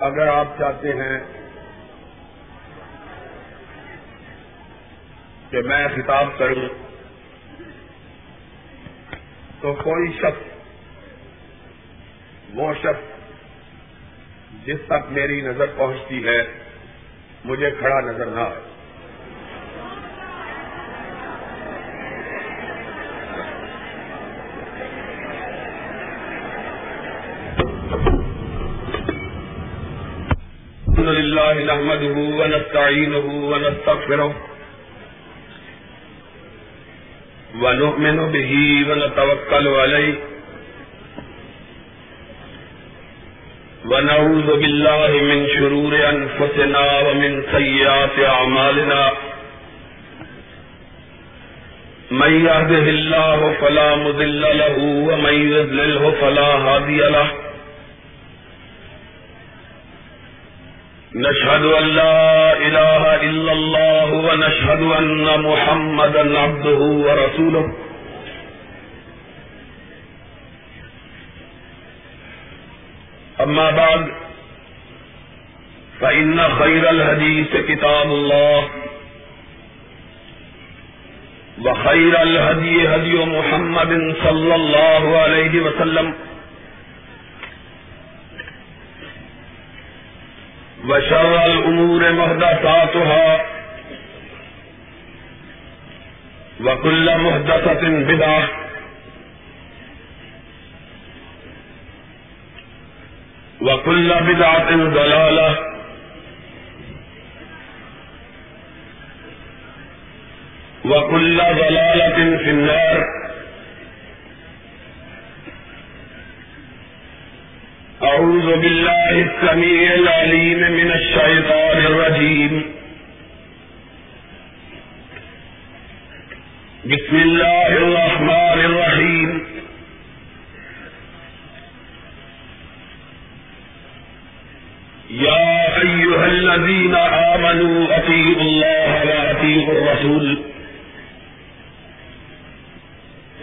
اگر آپ چاہتے ہیں کہ میں خطاب کروں، تو کوئی شخص، وہ شخص جس تک میری نظر پہنچتی ہے، مجھے کھڑا نظر نہ آئے۔ الحمد لله نحمده ونستعينه ونستغفره ونؤمن به ونتوكل عليه ونعوذ بالله من شرور أنفسنا ومن سيئات أعمالنا من يهده الله فلا مذل له ومن يذلله فلا هادي له نشهد أن لا إله إلا الله ونشهد أن محمدا عبده ورسوله. أما بعد، فإن خير الهديث كتاب الله، وخير الهدي هدي محمد صلى الله عليه وسلم. وشر الأمور مهدساتها وكل مهدسة بدعة وكل بدعة ضلالة وكل ضلالة في النار أعوذ بالله السميع العليم من الشيطان الرجيم. بسم الله الرحمن الرحيم. يا أيها الذين آمنوا أطيعوا الله وأطيعوا الرسول.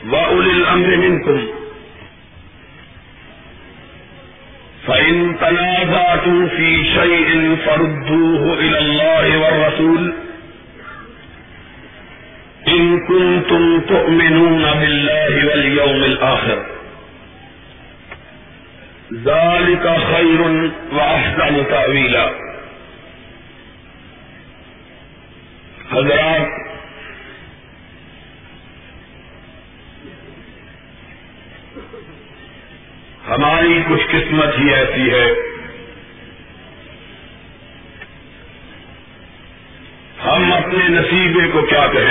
وأولي الأمر منكم. فإن تنازعتم في شيء فردوه إلى الله والرسول إن كنتم تؤمنون بالله واليوم الآخر ذلك خير وأحسن تأويلا۔ حضرات ہماری کچھ قسمت ہی ایسی ہے۔ ہم اپنے نصیبے کو کیا کہیں؟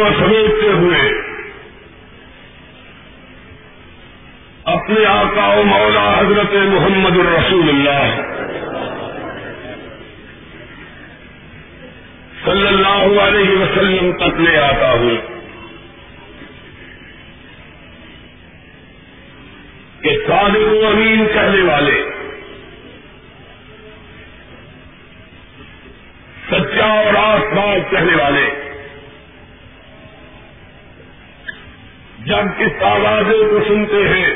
کو سمیٹتے ہوئے اپنے آقا و مولا حضرت محمد الرسول اللہ صلی اللہ علیہ وسلم تک لے آتا ہوں کہ صادق و امین کہنے والے، سچا اور آس پاس کہنے والے جب اس آوازوں کو سنتے ہیں۔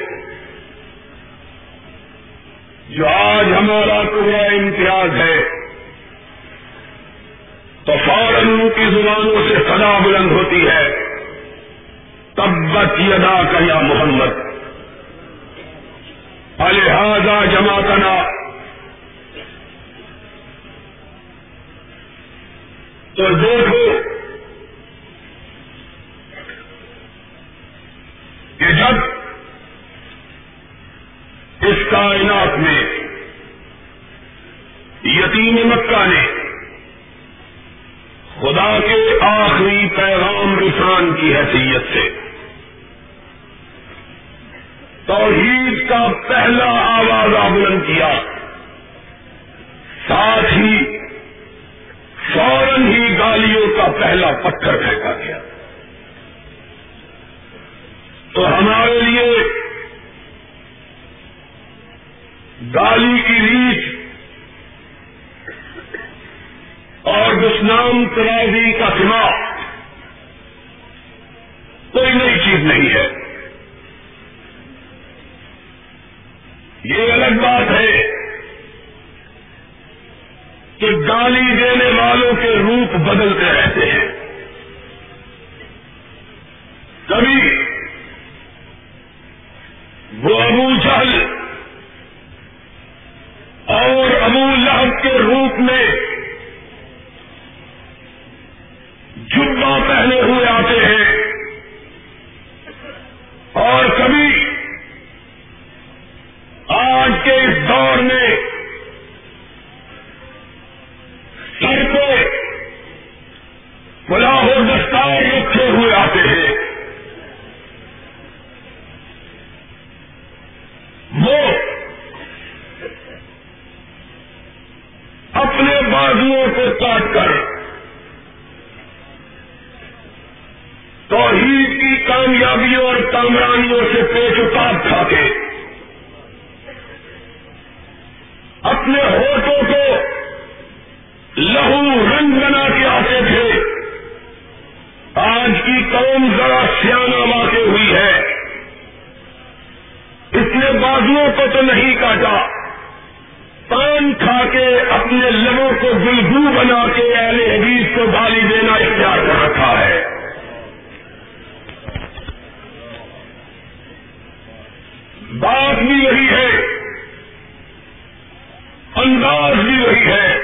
جو آج ہمارا پورا امتیاز ہے۔ تو فوراً ان کی زبانوں سے سدا بلند ہوتی ہے۔ تبت یدا کا یا محمد۔ الحاظہ جمع کرنا تو دیکھو اس بازوؤں کو کاٹ کر توحید کی کامیابیوں اور کامرانیوں سے پیش اتاب کھا کے اپنے ہوٹوں کو لہو رنگ بنا کے آتے تھے۔ آج کی قوم ذرا سیاح واقع ہوئی ہے۔ اس نے بازوؤں کو تو نہیں کاٹا۔ پان کھا کے اپنے لبوں کو گلگو بنا کے اہل حدیث کو گالی دینا اختیار کر رکھا ہے۔ بات بھی وہی ہے۔ انداز بھی وہی ہے۔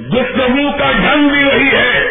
گفتگو کا ڈھنگ بھی وہی ہے۔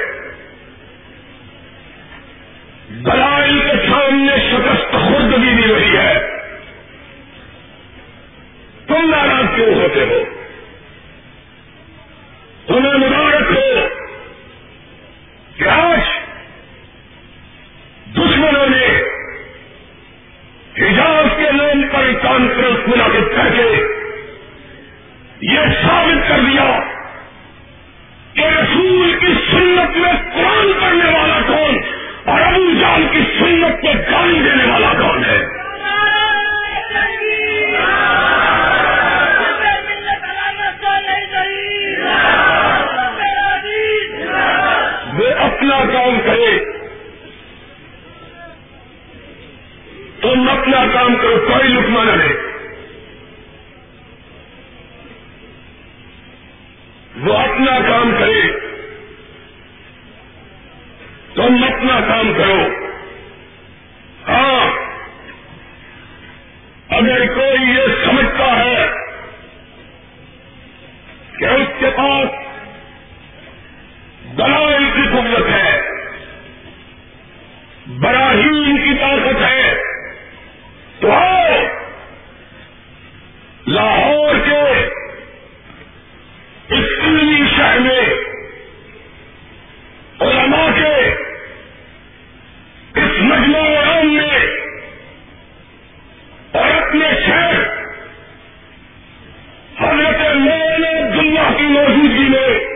کی موجودگی میں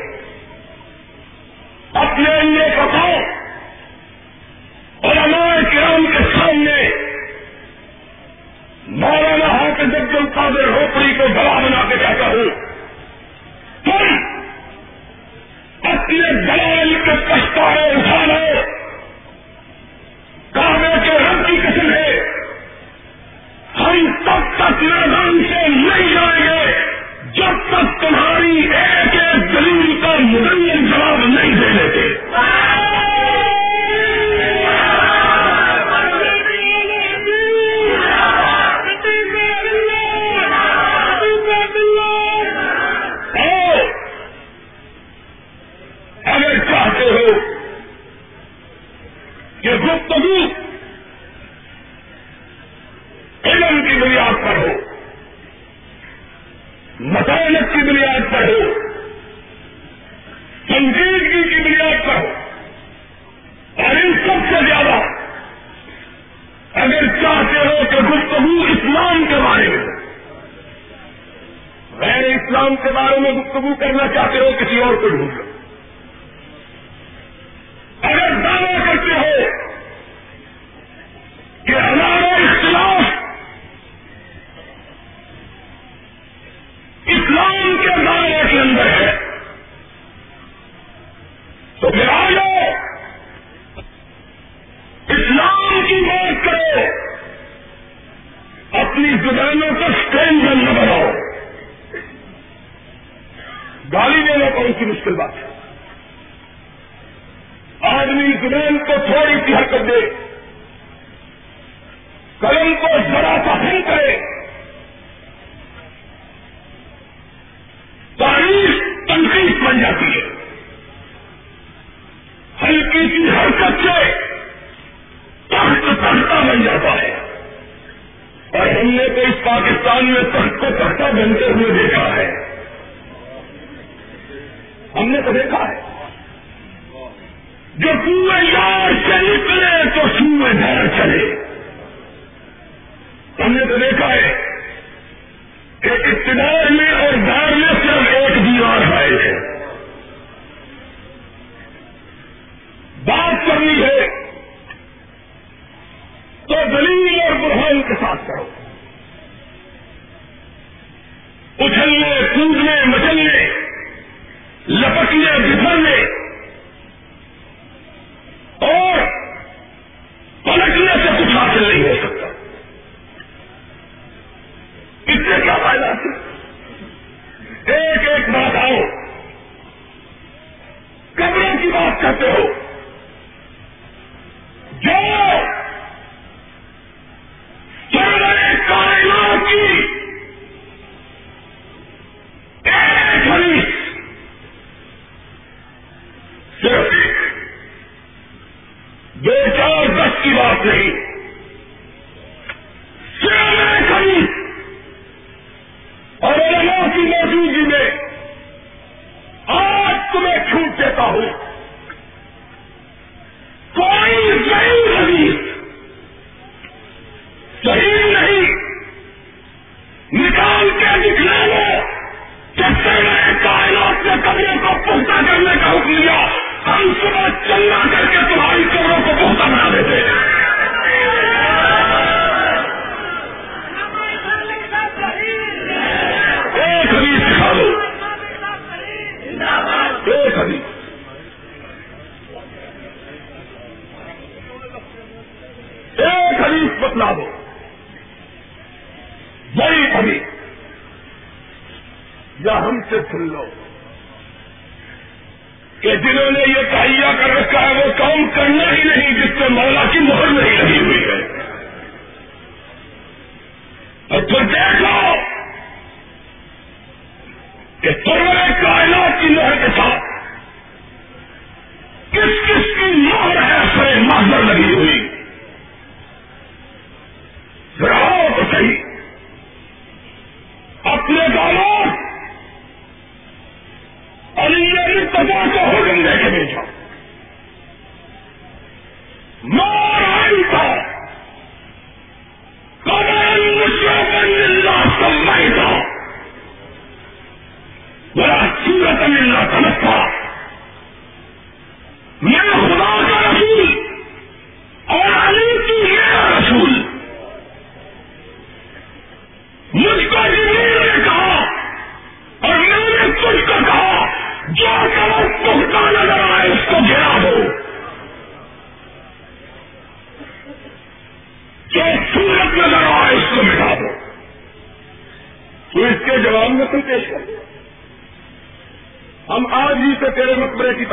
کرنی ہے تو دلیل اور برہان کے ساتھ کرو۔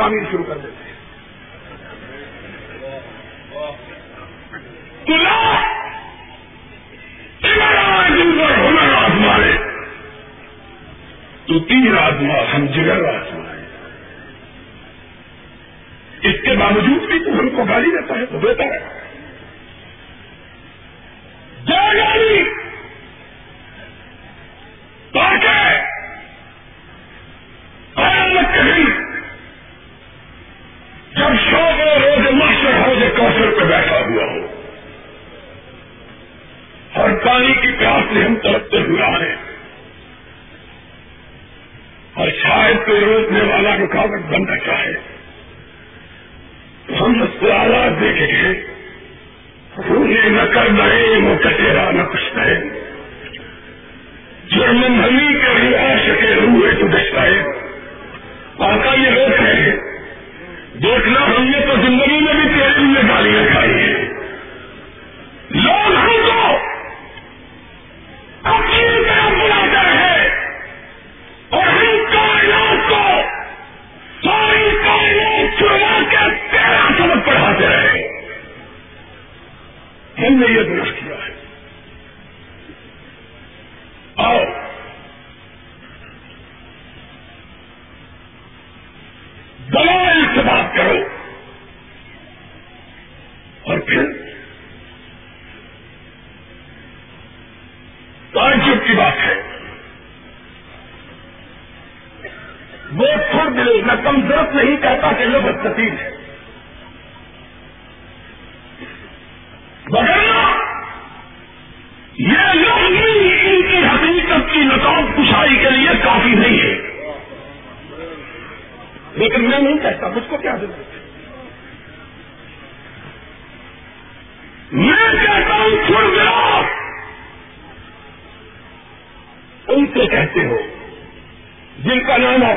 پانی شروع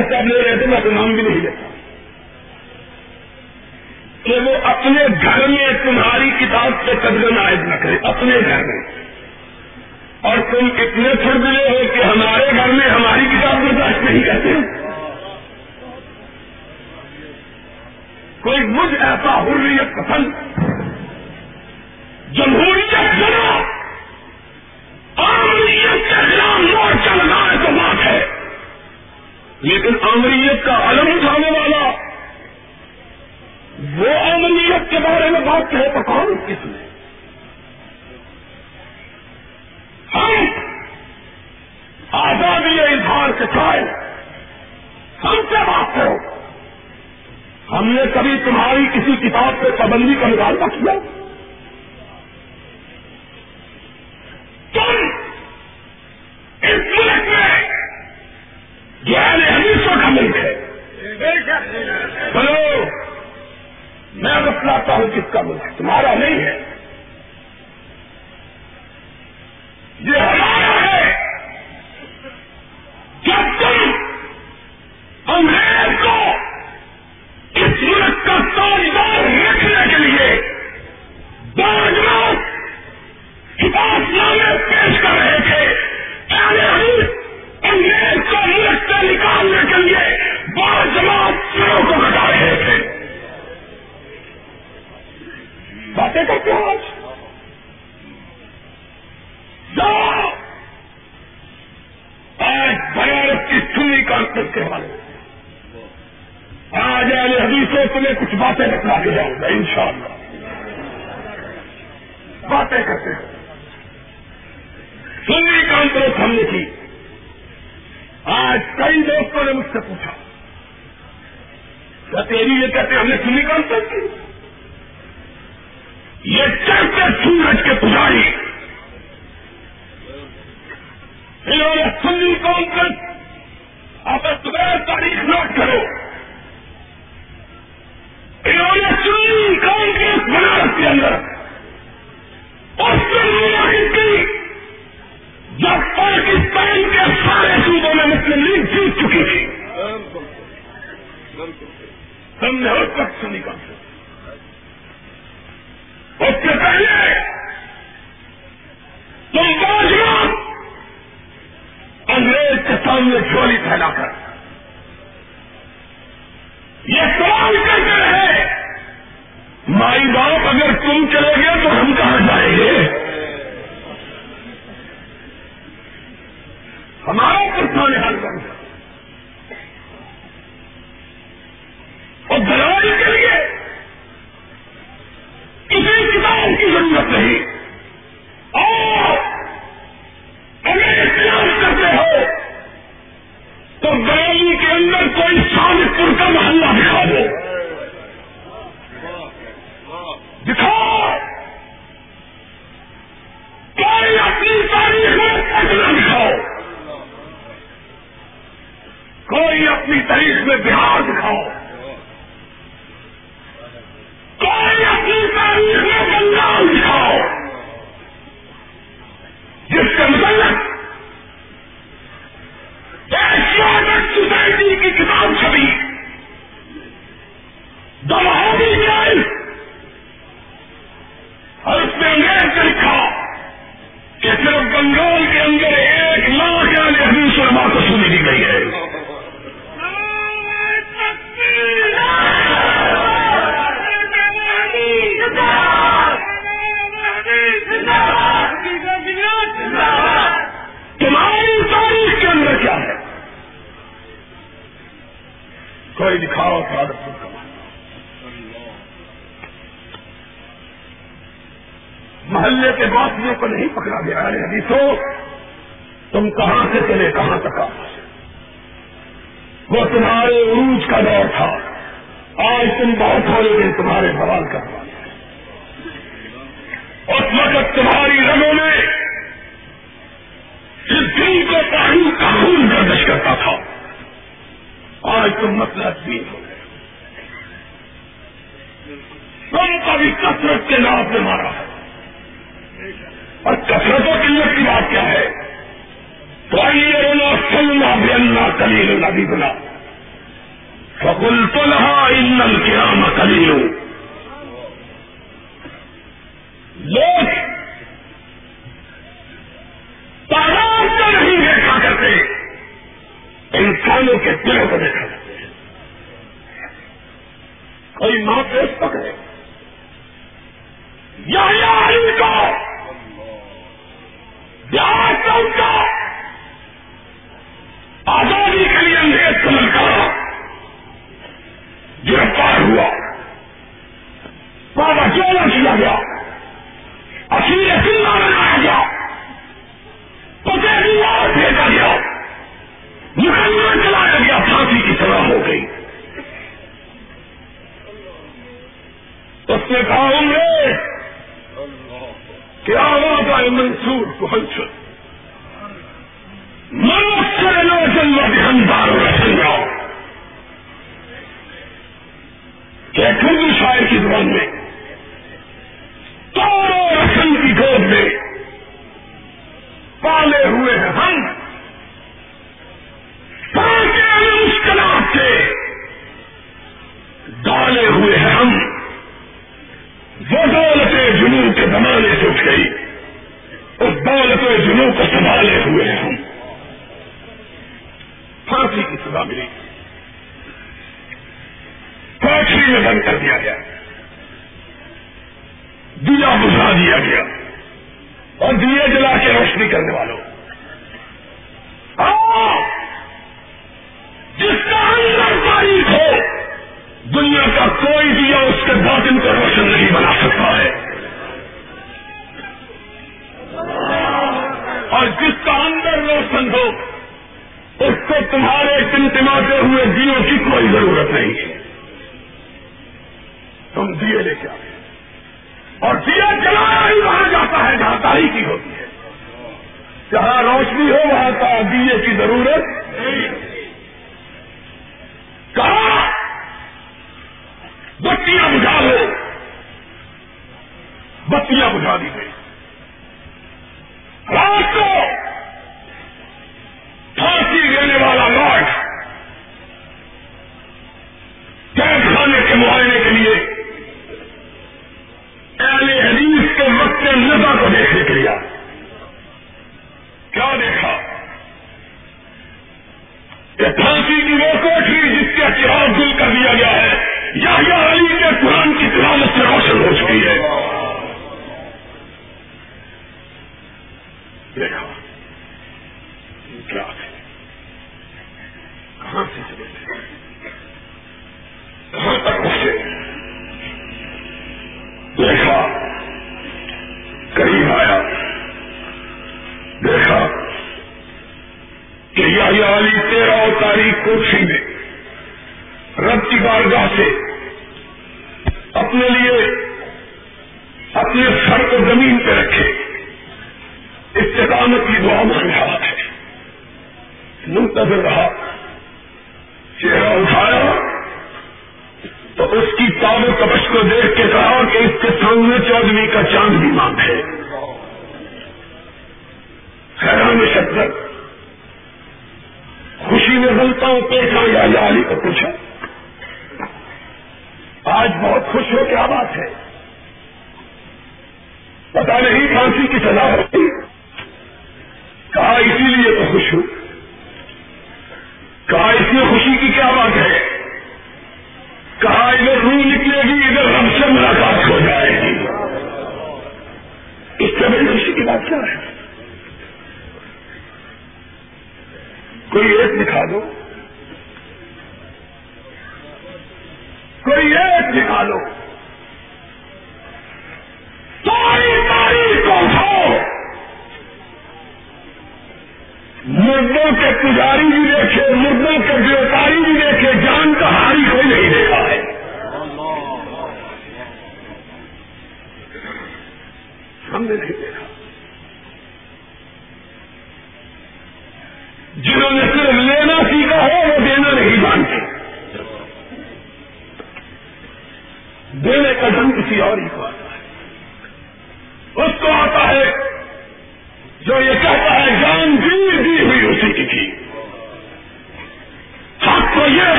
احتساب نہیں رہتے میں اپنا نام بھی نہیں لیتا کہ وہ اپنے گھر میں تمہاری کتاب سے قدر نائز نہ کرے، اپنے گھر میں۔ اور تم اتنے فردلے ہو کہ ہمارے گھر میں ہماری کتاب برداشت نہیں کرتے۔ کوئی مجھ ایسا حریت پسند، جمہوریت جناب لیکن امریت کا علم اٹھانے والا، وہ امریت کے بارے میں بات کہے تو کون کس نے؟ ہم آزادی اظہار کے سائے ہم سے بات کرو؟ ہم نے کبھی تمہاری کسی کتاب پہ پابندی کا مطالبہ کیا کے دلوں کو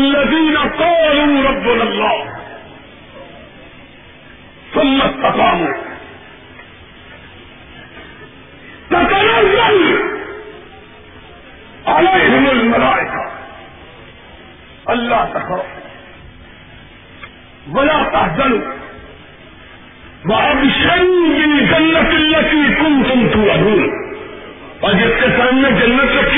الذين قالوا ربنا الله. ثم استقاموا. تتنزل عليهم الملائكة. اللہ تخاف ولا تحزنوا. وابشروا بالجنة التي كنتم توعدون. اور جس کے سامنے جنت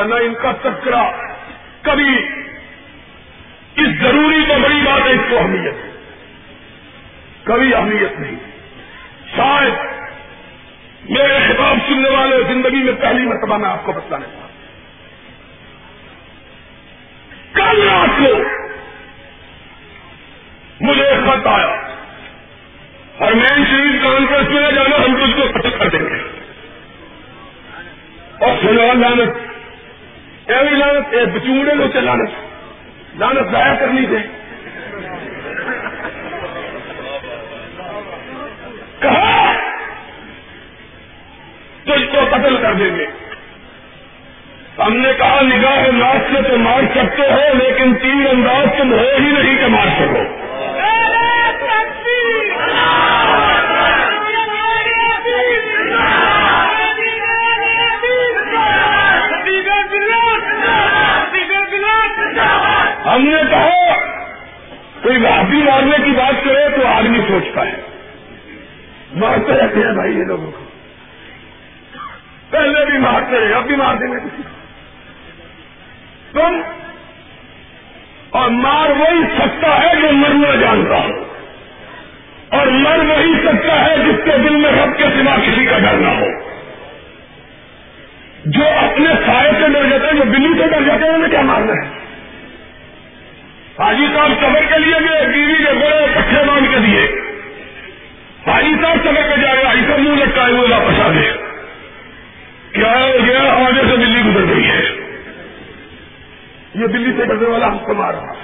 نہ ان کا مر نہیں سکتا ہے جس کے دل میں رب کے سوا کسی کا ڈر نہ ہو۔ جو اپنے سائے سے ڈر جاتے ہیں جو بلی سے ڈر جاتے ہیں انہیں کیا مارنا ہے؟ حاجی صاحب سبر کے لیے گئے، بیوی کے گوڑے پٹھے باندھ کے دیے۔ حاجی صاحب سبر پہ جا رہے، حاجی صاحب منہ لگتا ہے وہ واپس آ گئے۔ کیا ہو گیا؟ آگے سے بلی گزر گئی ہے۔ یہ دلی سے ڈرنے والا ہم کو مار رہا۔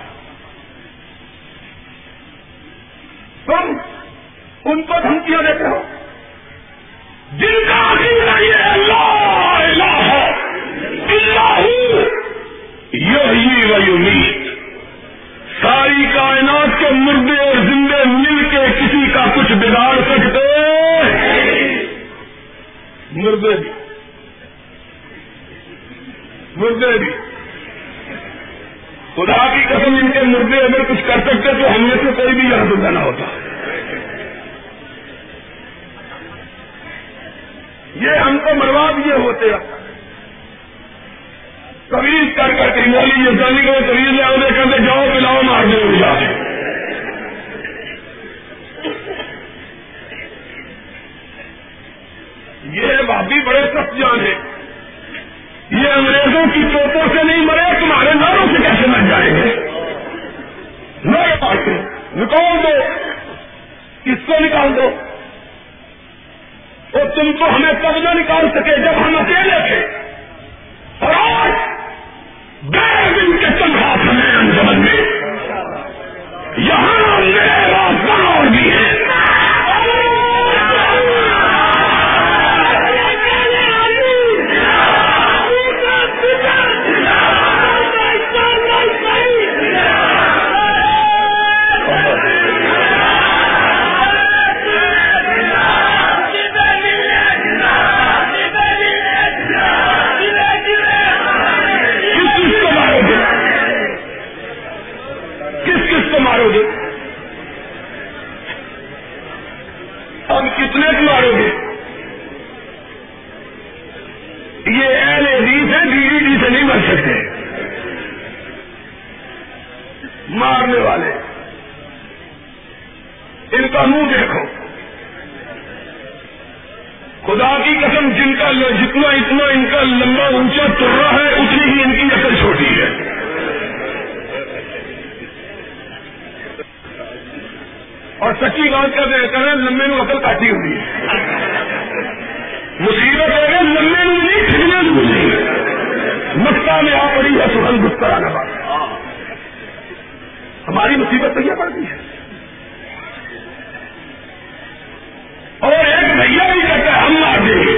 توڑا ہے، اسی ہی ان کی عقل چھوٹی ہے۔ اور سچی بات کر رہے کہ لمبے نو عقل کاٹی ہوئی ہے۔ مصیبت ہے کہ لمبے نو نہیں پھرنے نہیں۔ مکتا میں آ پڑی ہے سہن گفتگانا بات ہماری مصیبت تو یہ پڑ ہے۔ اور ایک بھیا بھی کہتا ہے، ہم مار دیں گے۔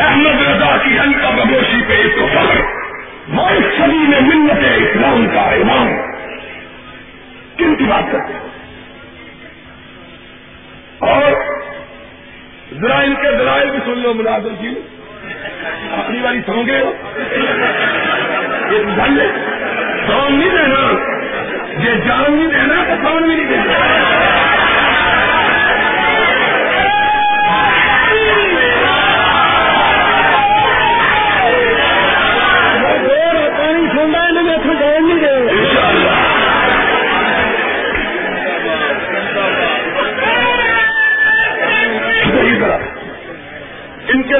احمد رضا کی حلقہ بدوشی پہ تو فخر مائس صدی میں منت اسلام کا امام کن کی بات کرتے ہیں؟ اور ذرا ان کے دلائل بھی سن لو ملازم جی۔ اپنی باری سمجھ گئے ہو یہ سام نہیں دینا۔ یہ جان نہیں دینا تو سمجھ بھی نہیں دینا۔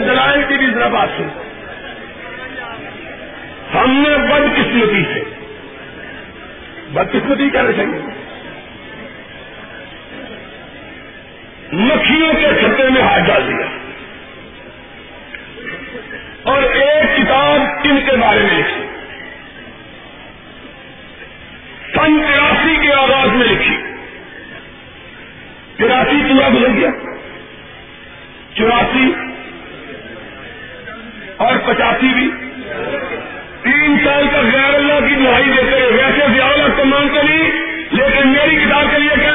دلائل کی بھی ذرا بات سن ہم نے بدقسمتی سے بدقسمتی رکھیں گے مکھیوں کے خطے میں ہاتھ ڈال دیا۔ اور ایک کتاب ان کے بارے میں لکھی۔ سن تراسی کے آغاز میں لکھی۔ تراسی پورا گزر گیا؟ چوراسی اور پچاسی بھی۔ تین سال تک غیر اللہ کی دہائی دیتے ویسے ضیاء الحق سمان کے لیکن میری کتاب کے لیے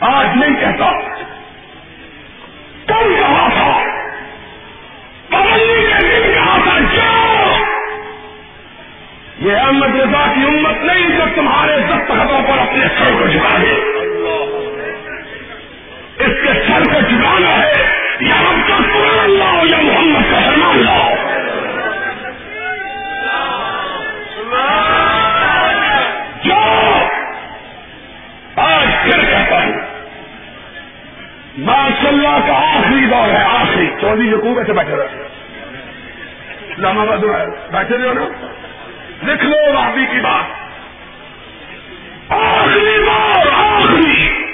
آج نہیں کہتا۔ کل کہا تھا؟ پابندی کے دن کہا تھا؟ کیوں یہ احمد رضا کی امت نہیں جو تمہارے سب دستخطوں پر اپنے سر کو جھکا دے اس کے سر کو جھکانا ہے۔ یا ہم کا قرآن لاؤ یا محمد کا فرمان لاؤ اللہ کا آخری دور ہے، آخری۔ چودھری یقوب ایسے بیٹھے رہے اسلام آباد بیٹھے رہے ہو نا۔ لکھ لو رابی کی بات۔ آخری دور، آخری۔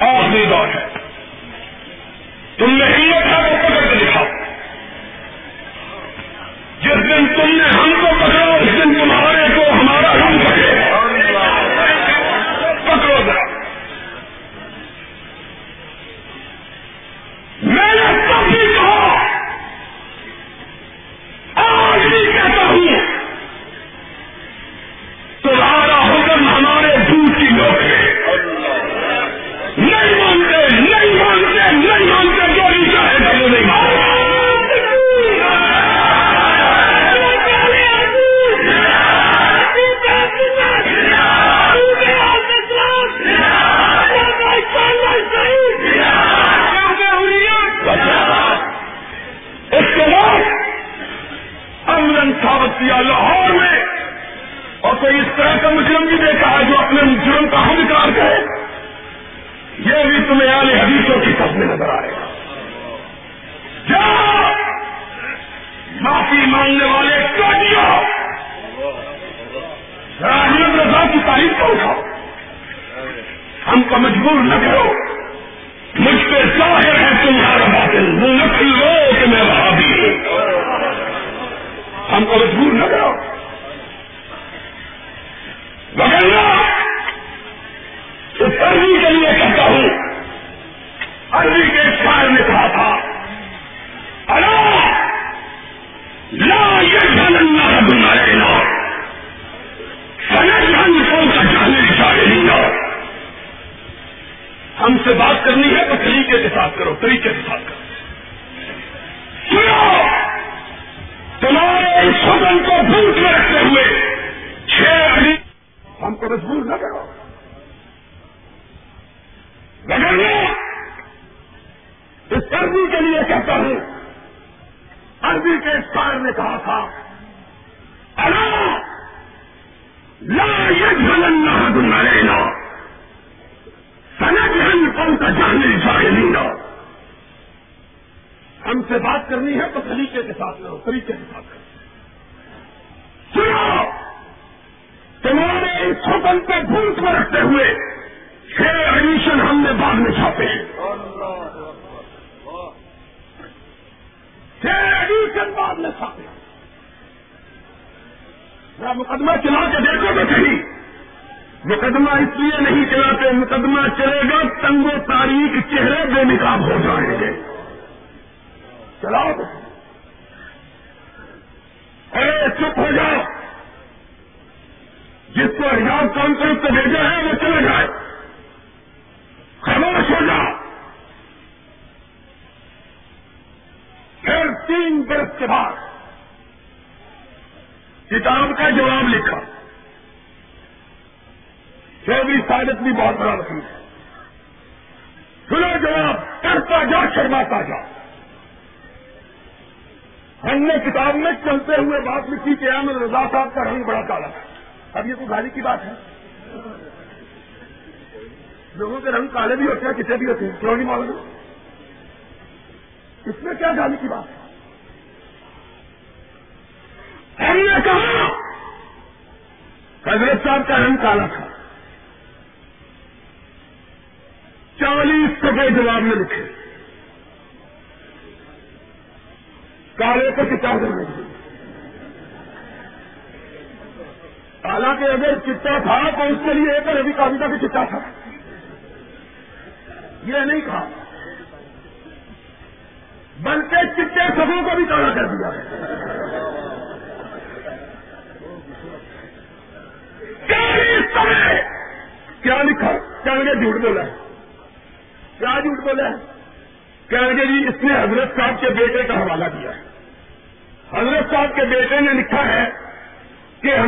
آخری دور ہے۔ تم نے ہمت کا کو پکڑ کے دکھاؤ۔ جس دن تم نے ہم کو پکڑا، اس دن تم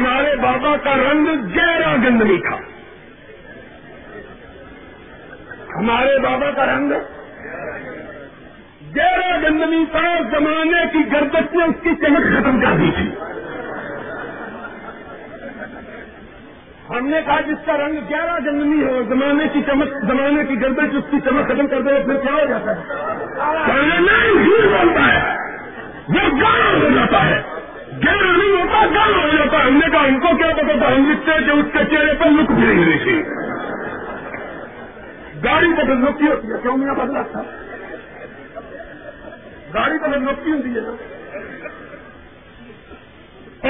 ہمارے بابا کا رنگ گہرا گندمی تھا۔ ہمارے بابا کا رنگ گہرا گندمی تھا، زمانے کی گردش نے اس کی چمک ختم کر دی تھی۔ ہم نے کہا جس کا رنگ گہرا گندمی ہو، زمانے کی چمک، زمانے کی گردش اس کی چمک ختم کر دے، پھر کیا ہو جاتا ہے؟ جھوٹ بولتا ہے، وہ گانا ہو جاتا ہے۔ گہرا نہیں ہوتا گانا ہو جاتا ہم نے کہا ان کو کیا پتا تھا؟ ہم لکھتے کہ اس کے چہرے پر لک بھی نہیں تھی۔ گاڑی تو ہوتی ہے۔ کیوں میرا بدلا تھا؟ گاڑی تو بدلوکی ہوتی ہے۔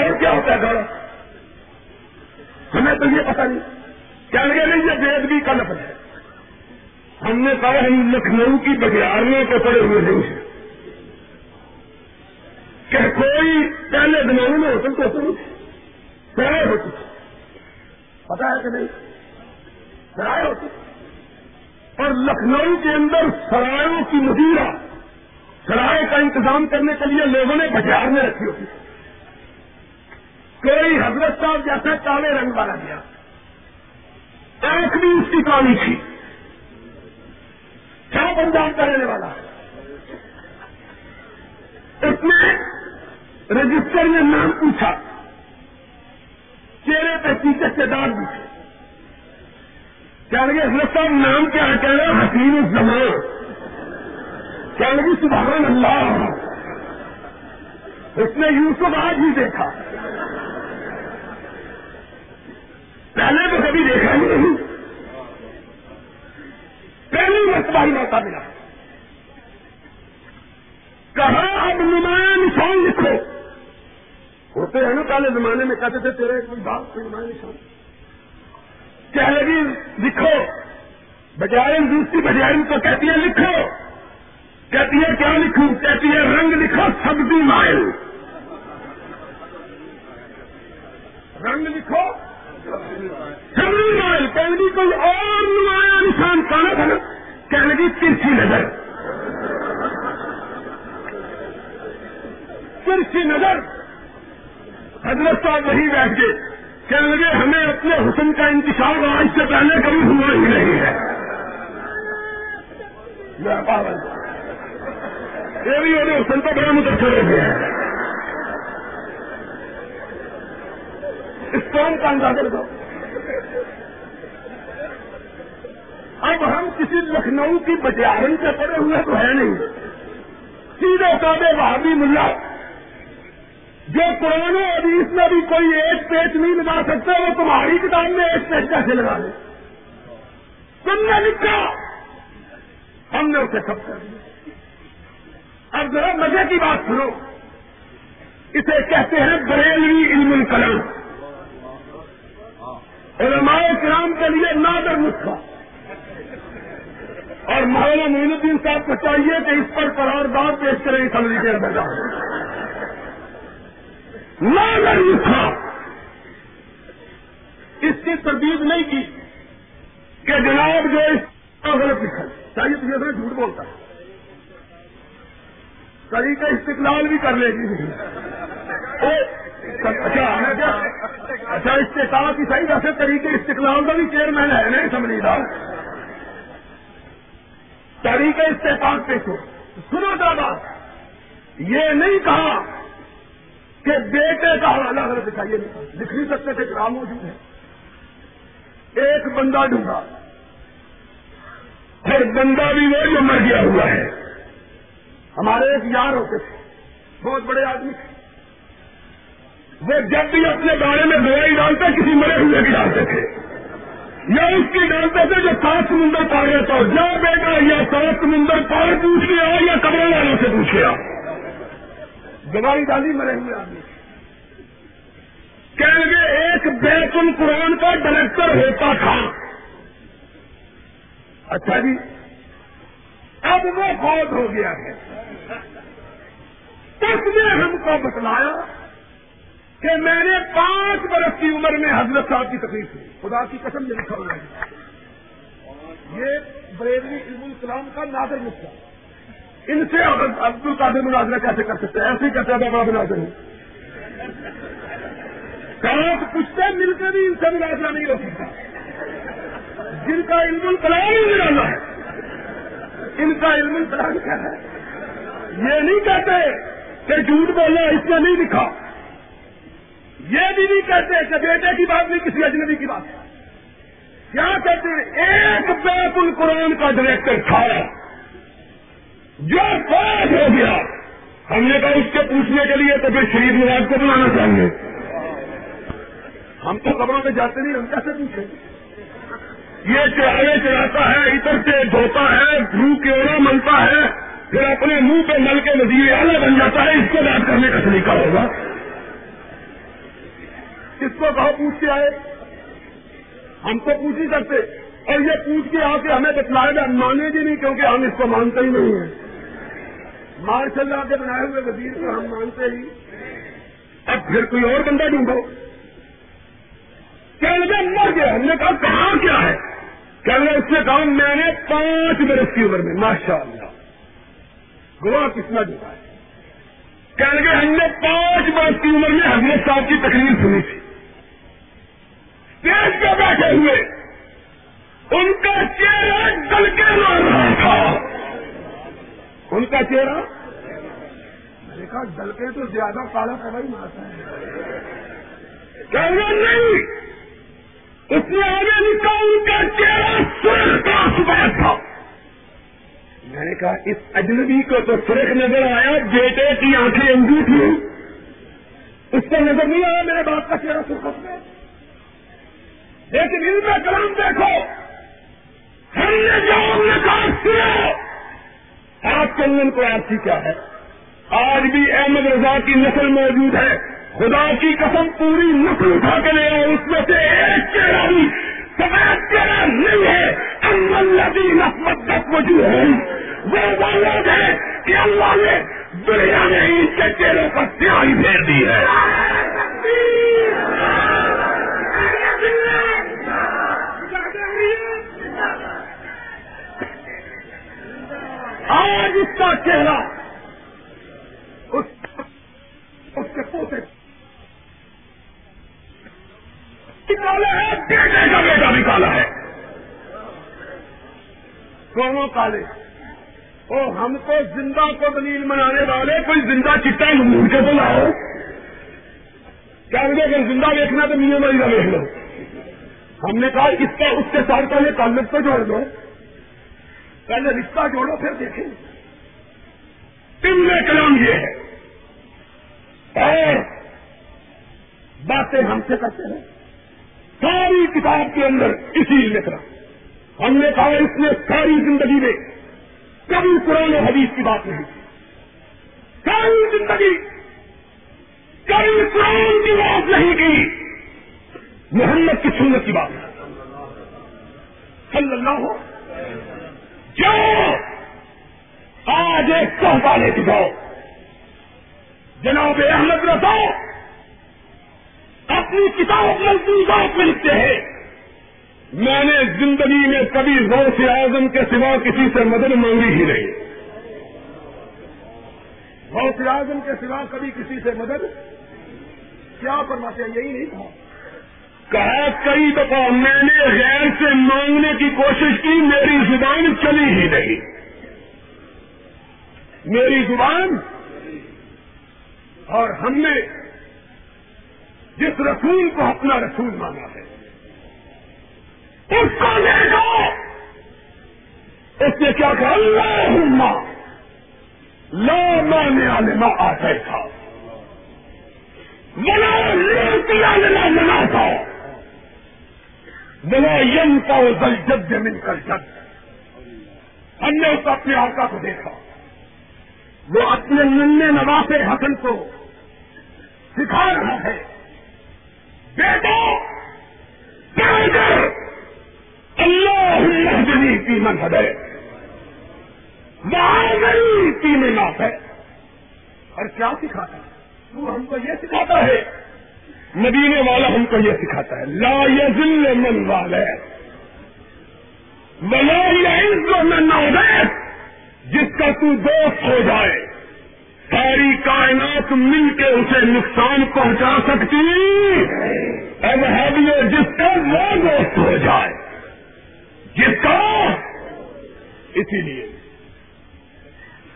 اور کیا ہوتا ہے گاڑا ہمیں تو یہ پتا نہیں۔ کیا لگے نہیں یہ وید بھی کا لفظ ہے۔ ہم نے کہا، ہم لکھنؤ کی بگیاریوں کو پڑے ہوئے نہیں ہیں۔ کہ کوئی پہلے زمانے میں ہوٹل تو ہوتے نہیں سرائے ہوتی پتا ہے کہ نہیں؟ سرائے ہوتی۔ اور لکھنؤ کے اندر سرایوں کی مدیرہ سرائے کا انتظام کرنے کے لیے لوگوں نے بازار میں رکھی ہوتی۔ کوئی حضرت صاحب جیسا کالے رنگ والا گیا آنکھ بھی اس کی کالی تھی۔ کیا پنجاب کا رہنے والا؟ اس نے رجسٹر میں نام پوچھا۔ چہرے پہ ٹیچر کے دار بھی تھے کیا لگے حضرت صاحب، نام کیا ہے؟ کہہ رہے حسین الزمان۔ کیا لگی سبحان اللہ۔ اس نے یوسف آج ہی دیکھا۔ پہلے تو کبھی دیکھا ہی نہیں۔ پہلی مرتبہ ہی موقع ملا۔ کہاں اب نمایاں نشان لکھو۔ ہوتے ہیں۔ نا پہلے زمانے میں کہتے تھے، تیرے کوئی بات کوئی نشان کہہ لگی، لکھو۔ بجائے دوسری بجائے کو کہتی ہے لکھو۔ کہتی ہے کیا لکھوں؟ کہتی ہے رنگ لکھو، سبزی مائل۔ رنگ لکھو، سبزی مائل۔ کہنے کی کوئی اور نمایاں نشان کانا تھا نا؟ کہنے کی نظر۔ ترچھی نظر۔ حضرت صاحب وہی بیٹھ کے کہنے لگے، ہمیں اپنے حسن کا انتشار آج سے پہلے کبھی ہوا ہی نہیں ہے۔ یہ بھی انہیں حسن کو بڑا متاثر ہو گیا۔ ہے اس قوم کا اندازہ لگاؤ۔ اب ہم کسی لکھنؤ کی بجارن سے پڑے ہوئے تو ہے نہیں۔ سیدھے سادے بہادی ملا۔ جو قرآن و حدیث میں بھی کوئی ایک پیچ نہیں لگا سکتے وہ تمہاری کتاب میں ایک پیچ کیسے لگا دے تم نے لکھا ہم نے اسے سب کر دیا۔ اب ذرا مزے کی بات سنو۔ اسے کہتے ہیں بریلوی علم الکلام۔ علماء کرام کے لیے نادر نسخہ۔ اور مولانا معین الدین صاحب کو چاہیے کہ اس پر قرارداد پیش کریں اسمبلی کے اندر نادر نسخہ اس کی تردید نہیں کی کہ جناب جو اس غلط لکھا۔ چاہیے تو یہ جھوٹ بولتا ہے۔ طریقہ استقلال بھی کر لے گی۔ اچھا اچھا استقاع کی صحیح ویسے طریقے استقلال کا بھی چیئرمین ہے نا اسمبلی کا طریقہ استحقاق پیش ہو۔ سنو بات۔ یہ نہیں کہا کہ بیٹے کا حوالہ غلط دکھائیے۔ لکھ نہیں سکتے تھے کام موجود ہے ایک بندہ ڈھونڈا۔ اور بندہ بھی وہ جو مر گیا ہوا ہے۔ ہمارے ایک یار ہوتے تھے۔ بہت بڑے آدمی تھے۔ وہ جب بھی اپنے بارے میں دوائی ڈالتے، کسی مرے ہوئے بھی ڈالتے تھے۔ یا اس کی ڈالتے تھے جو سات سمندر پار رہتا۔ ہو جا بیٹا، یا سات سمندر پار پوچھ لیا، یا کمرے والوں سے پوچھ لیا۔ دوائی ڈالی، مرے ہوئے آدمی۔ کہ ایک بیت القرآن کا ڈائریکٹر ہوتا تھا۔ اچھا جی اب وہ فوت ہو گیا ہے۔ اس نے ہم کو بتلایا کہ میں نے پانچ برس کی عمر میں حضرت صاحب کی تکلیف ہوئی خدا کی قسم میں لکھا ہوا ہے۔ یہ بریلوی علم الکلام کا نادر نسخہ ان سے عبد القادر مناظرہ کیسے کر سکتے ہیں؟ ایسے ہی کہتے ہیں بڑا مناظر ہوں کہاں پوچھتے مل کے بھی ان سے مناظرہ نہیں ہو سکتا۔ جن کا علم الکلام ہی ہے ان کا علم الکلام کیا ہے؟ یہ نہیں کہتے کہ جھوٹ بولنا اس نے نہیں لکھا۔ یہ بھی نہیں کہتے کہ بیٹے کی بات نہیں، کسی اجنبی کی بات۔ کیا کہتے ہیں؟ ایک بیت القرآن کا ڈائریکٹر تھا۔ جو پاس ہو گیا۔ ہم نے کہا اس کے پوچھنے کے لیے تو پھر شریف نواز کو بلانا چاہیے۔ ہم تو خبروں میں جاتے نہیں، ہم کیسے پوچھیں؟ یہ چڑھاوے چڑھاتا ہے، ادھر سے دھوتا ہے، روح کیوڑا ملتا ہے، پھر اپنے منہ پہ مل کے نظیر اعلیٰ بن جاتا ہے۔ اس کو بات کرنے کا طریقہ ہوگا۔ اس کو کہا پوچھ کے آئے؟ ہم تو پوچھ ہی سکتے۔ اور یہ پوچھ کے آ کے ہمیں بتلائے گا مانے گی نہیں کیونکہ ہم اس کو مانتے ہی نہیں ہیں۔ مارشل اللہ کے بنائے ہوئے وزیر کو ہم مانتے ہی۔ اب پھر کوئی اور بندہ ڈھونڈو۔ کیا لگا مر گیا ہم نے کہا کہاں کیا ہے؟ کیا لگا اس نے کہا میں نے پانچ برس کی عمر میں ماشاء اللہ گوا کتنا جگہ ہے۔ کہنے لگے، ہم نے پانچ برس کی عمر میں حضرت صاحب کی تقریر سنی تھی۔ اسٹیج پہ بیٹھے ہوئے، ان کا چہرہ ڈل کے مار رہا تھا۔ ان کا چہرہ؟ دیکھا ڈل کے تو زیادہ کالا کبھی مارتا ہے۔ نہیں! اس نے آگے لکھا ان کا چہرہ سرخ کا صبح تھا میں نے کہا، اس اجنبی کو تو سرخ نظر آیا، بیٹے کی آنکھیں انگی تھی اس کو نظر نہیں آیا میرے باپ کا چہرہ سرخت میں لیکن ان کا کلام دیکھو، ہم نے جو ہم نے کہا سنو آپ چندن کو ایسی کیا ہے؟ آج بھی احمد رضا کی نسل موجود ہے۔ خدا کی قسم پوری نسل اٹھا کے لے آؤ، اس میں سے ایک چہرہ بھی سفید چہرہ نہیں ہے۔ اللہ نسمت تک موجود ہے وہ لوگ ہیں کہ اللہ نے دنیا میں ان کے چہروں پر سیاہی پھیر دی ہے۔ آج اس کا چہرہ اس کے نکالا ہے بیٹے کا بیٹا نکالا ہے۔ دونوں کالے؟ او، ہم کو زندہ کو دلیل منانے والے، کوئی زندہ چٹا ڈھونڈ کے تو لاؤ۔ کیا مجھے اگر زندہ دیکھنا تو میرے مریضہ دیکھ لو۔ ہم نے کہا، اس کا، اس کے ساتھ پہلے تعلق تو جوڑ دو۔ پہلے رشتہ جوڑو، پھر دیکھیں۔ تم نے کلام یہ ہے۔ اور باتیں ہم سے کرتے ہیں ساری کتاب کے اندر اسی لکھ رہا ہم نے کہا اس نے ساری زندگی میں کبھی قرآن و حدیث کی بات نہیں کی۔ ساری زندگی کبھی قرآن کی بات نہیں کی۔ محمد کی سنت کی بات۔ صلی اللہ ہو جو آج ایک تحفہ لے کے جاؤ۔ جناب احمد رسو اپنی کتاب ملزوزات میں لکھتے ہیں۔ میں نے زندگی میں کبھی غوث اعظم کے سوا کسی سے مدد مانگی ہی نہیں۔ غوث اعظم کے سوا کبھی کسی سے مدد؟ کیا فرماتے ہیں؟ یہی نہیں کہا، کئی دفعہ میں نے غیر سے مانگنے کی کوشش کی، میری زبان چلی ہی نہیں۔ میری زبان اور ہم نے جس رسول کو اپنا رسول مانا ہے۔ اس کو لے جاؤ۔ اس نے کیا کہا اللہ لا مانے والے ماں آتے تھا منا لینا منا تھا منا یم کا دل جد مل کر جد ہم نے اس اپنے آقا کو دیکھا۔ وہ اپنے ننے نواسے حسن کو سکھا رہا ہے۔ بیٹا اللہ جنی کی منحد ہے مہاگری کی میں ہے اور کیا سکھاتا ہے؟ وہ ہم کو یہ سکھاتا ہے۔ مدینے والا ہم کو یہ سکھاتا ہے۔ لا یزل من والے ولا یعز من نوبیت جس کا تو دوست ہو جائے۔ ساری کائنات مل کے اسے نقصان پہنچا سکتی۔ اب ہے جس کا وہ دوست ہو جائے، جس کا اسی لیے۔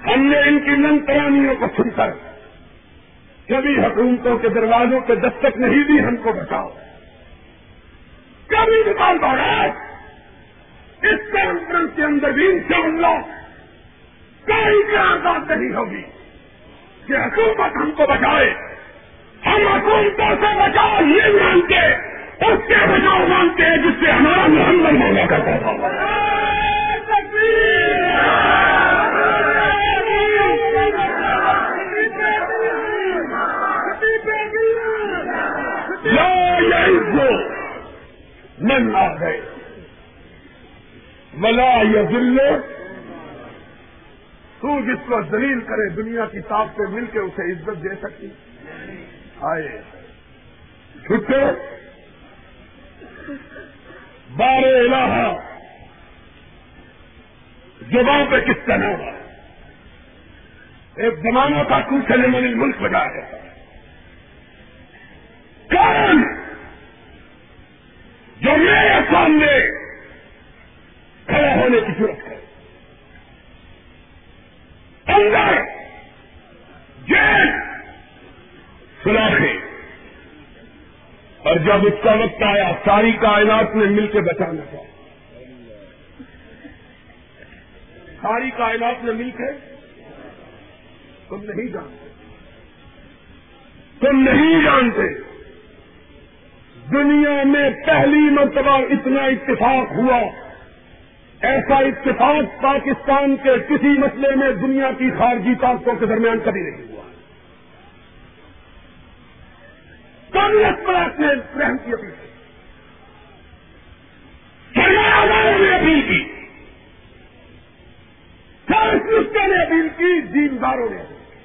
ہم نے ان کی نن پرانیوں کو سن کر، کبھی حکومتوں کے دروازوں کے دستک نہیں دی ہم کو بچاؤ۔ کبھی نکال پڑا اس کانفرنس کے اندر بھی ان شاء اللہ کوئی آزاد نہیں ہوگی۔ کہ حکومت ہم کو بچائے۔ ہم حکومتوں سے بچاؤ یہ مانتے اس کے بچاؤ مانتے ہیں جس سے ہمارا محمد مانگا کرتا تھا من آ گئے ملا یا دلو تو جس کو دلیل کرے دنیا کی طاقت پہ مل کے اسے عزت دے سکتی۔ آئے۔ چھٹے بارے الہ زبان پہ کس کا نام ایک زمانہ کا کوچنے منی ملک بجا ہے کون جو میرے سامنے کھڑا ہونے کی ضرورت ہے۔ اندر جیل۔ سلاخے اور جب اس کا وقت آیا، ساری کائنات نے مل کے بچانا تھا۔ ساری کائنات نے مل کے تم نہیں جانتے۔ تم نہیں جانتے۔ دنیا میں پہلی مرتبہ اتنا اتفاق ہوا۔ ایسا اتفاق پاکستان کے کسی مسئلے میں دنیا کی خارجی طاقتوں کے درمیان کبھی نہیں ہوا۔ کانگریس پر آپ نے رحم کی اپیل کی۔ نے اپیل کی۔ سائنسٹوں نے اپیل کی، دینداروں نے اپیل کی۔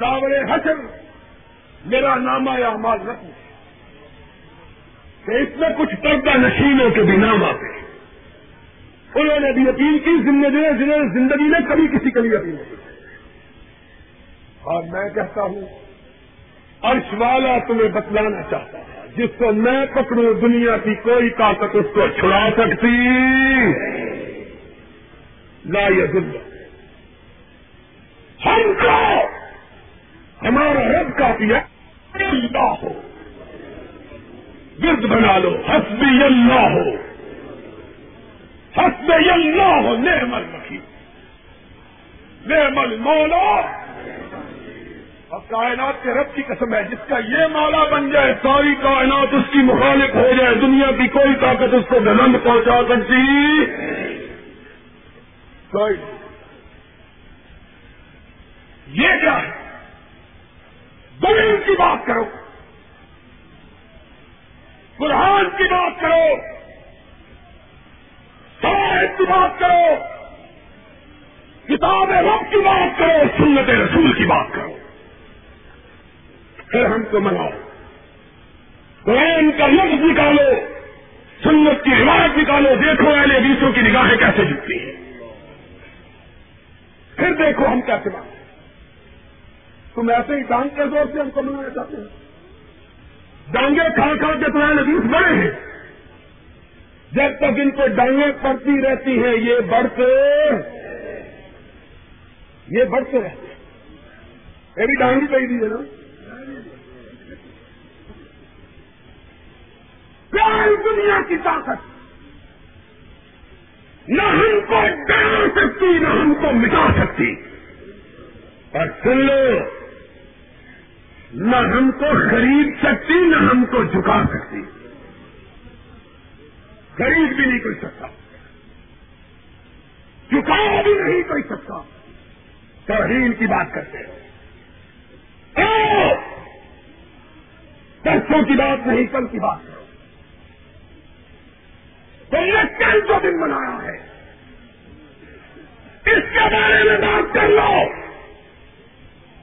داور حسن میرا نام آیا مال رکھوں کہ اس میں کچھ پردہ نشینوں کے بھی نام آتے ہیں۔ انہوں نے بھی اپیل کی زندگی جنہوں نے زندگی میں کبھی کسی کے لیے اپیل نہیں اور میں کہتا ہوں، عرش والا تمہیں بتلانا چاہتا ہے، جس کو میں پکڑوں، دنیا کی کوئی طاقت اس کو چھڑا سکتی۔ لا یہ دنیا ہم کو، ہمارا رب کا پیا ہو۔ گرد بنا لو۔ حسبی اللہ۔ ہو حسب اللہ ہو نعمل رکھی نعمل مولا اور کائنات کے رب کی قسم ہے، جس کا یہ مولا بن جائے، ساری کائنات اس کی مخالف ہو جائے، دنیا کی کوئی طاقت اس کو گلند پہنچا سکتی۔ کوئی یہ کیا ہے؟ کی بات کرو۔ قرآن کی بات کرو۔ شاید کی بات کرو۔ کتاب رب کی بات کرو سنت رسول کی بات کرو۔ پھر ہم کو مناؤ۔ قرآن کا لفظ نکالو۔ سنت کی روایت نکالو۔ دیکھو اہل حدیثوں کی نگاہیں کیسے جھکتی ہیں۔ پھر دیکھو ہم کیسے مانتے تم ایسے ہی ڈانگ کے زور سے ہم کو منانا چاہتے ہیں۔ ڈانگے کھا کھا کے تو اہل حدیث بڑے ہیں۔ جب تک ان کو ڈانگیں پڑتی رہتی ہیں، یہ بڑھتے یہ بڑھتے رہتے ہیں۔ یہ بھی ڈانگی پہ دی ہے نا۔ پیاری دنیا کی طاقت نہ ہم کو ڈال سکتی، نہ ہم کو مٹا سکتی۔ اور سن لو نہ ہم کو خرید سکتی، نہ ہم کو جھکا سکتی۔ خرید بھی نہیں کوئی سکتا۔ جھکا بھی نہیں کوئی سکتا۔ توہین کی بات کرتے ہو پرسوں کی بات نہیں، کل کی بات کرو تم نے کل جو دن منایا ہے۔ اس کے بارے میں بات کر لو۔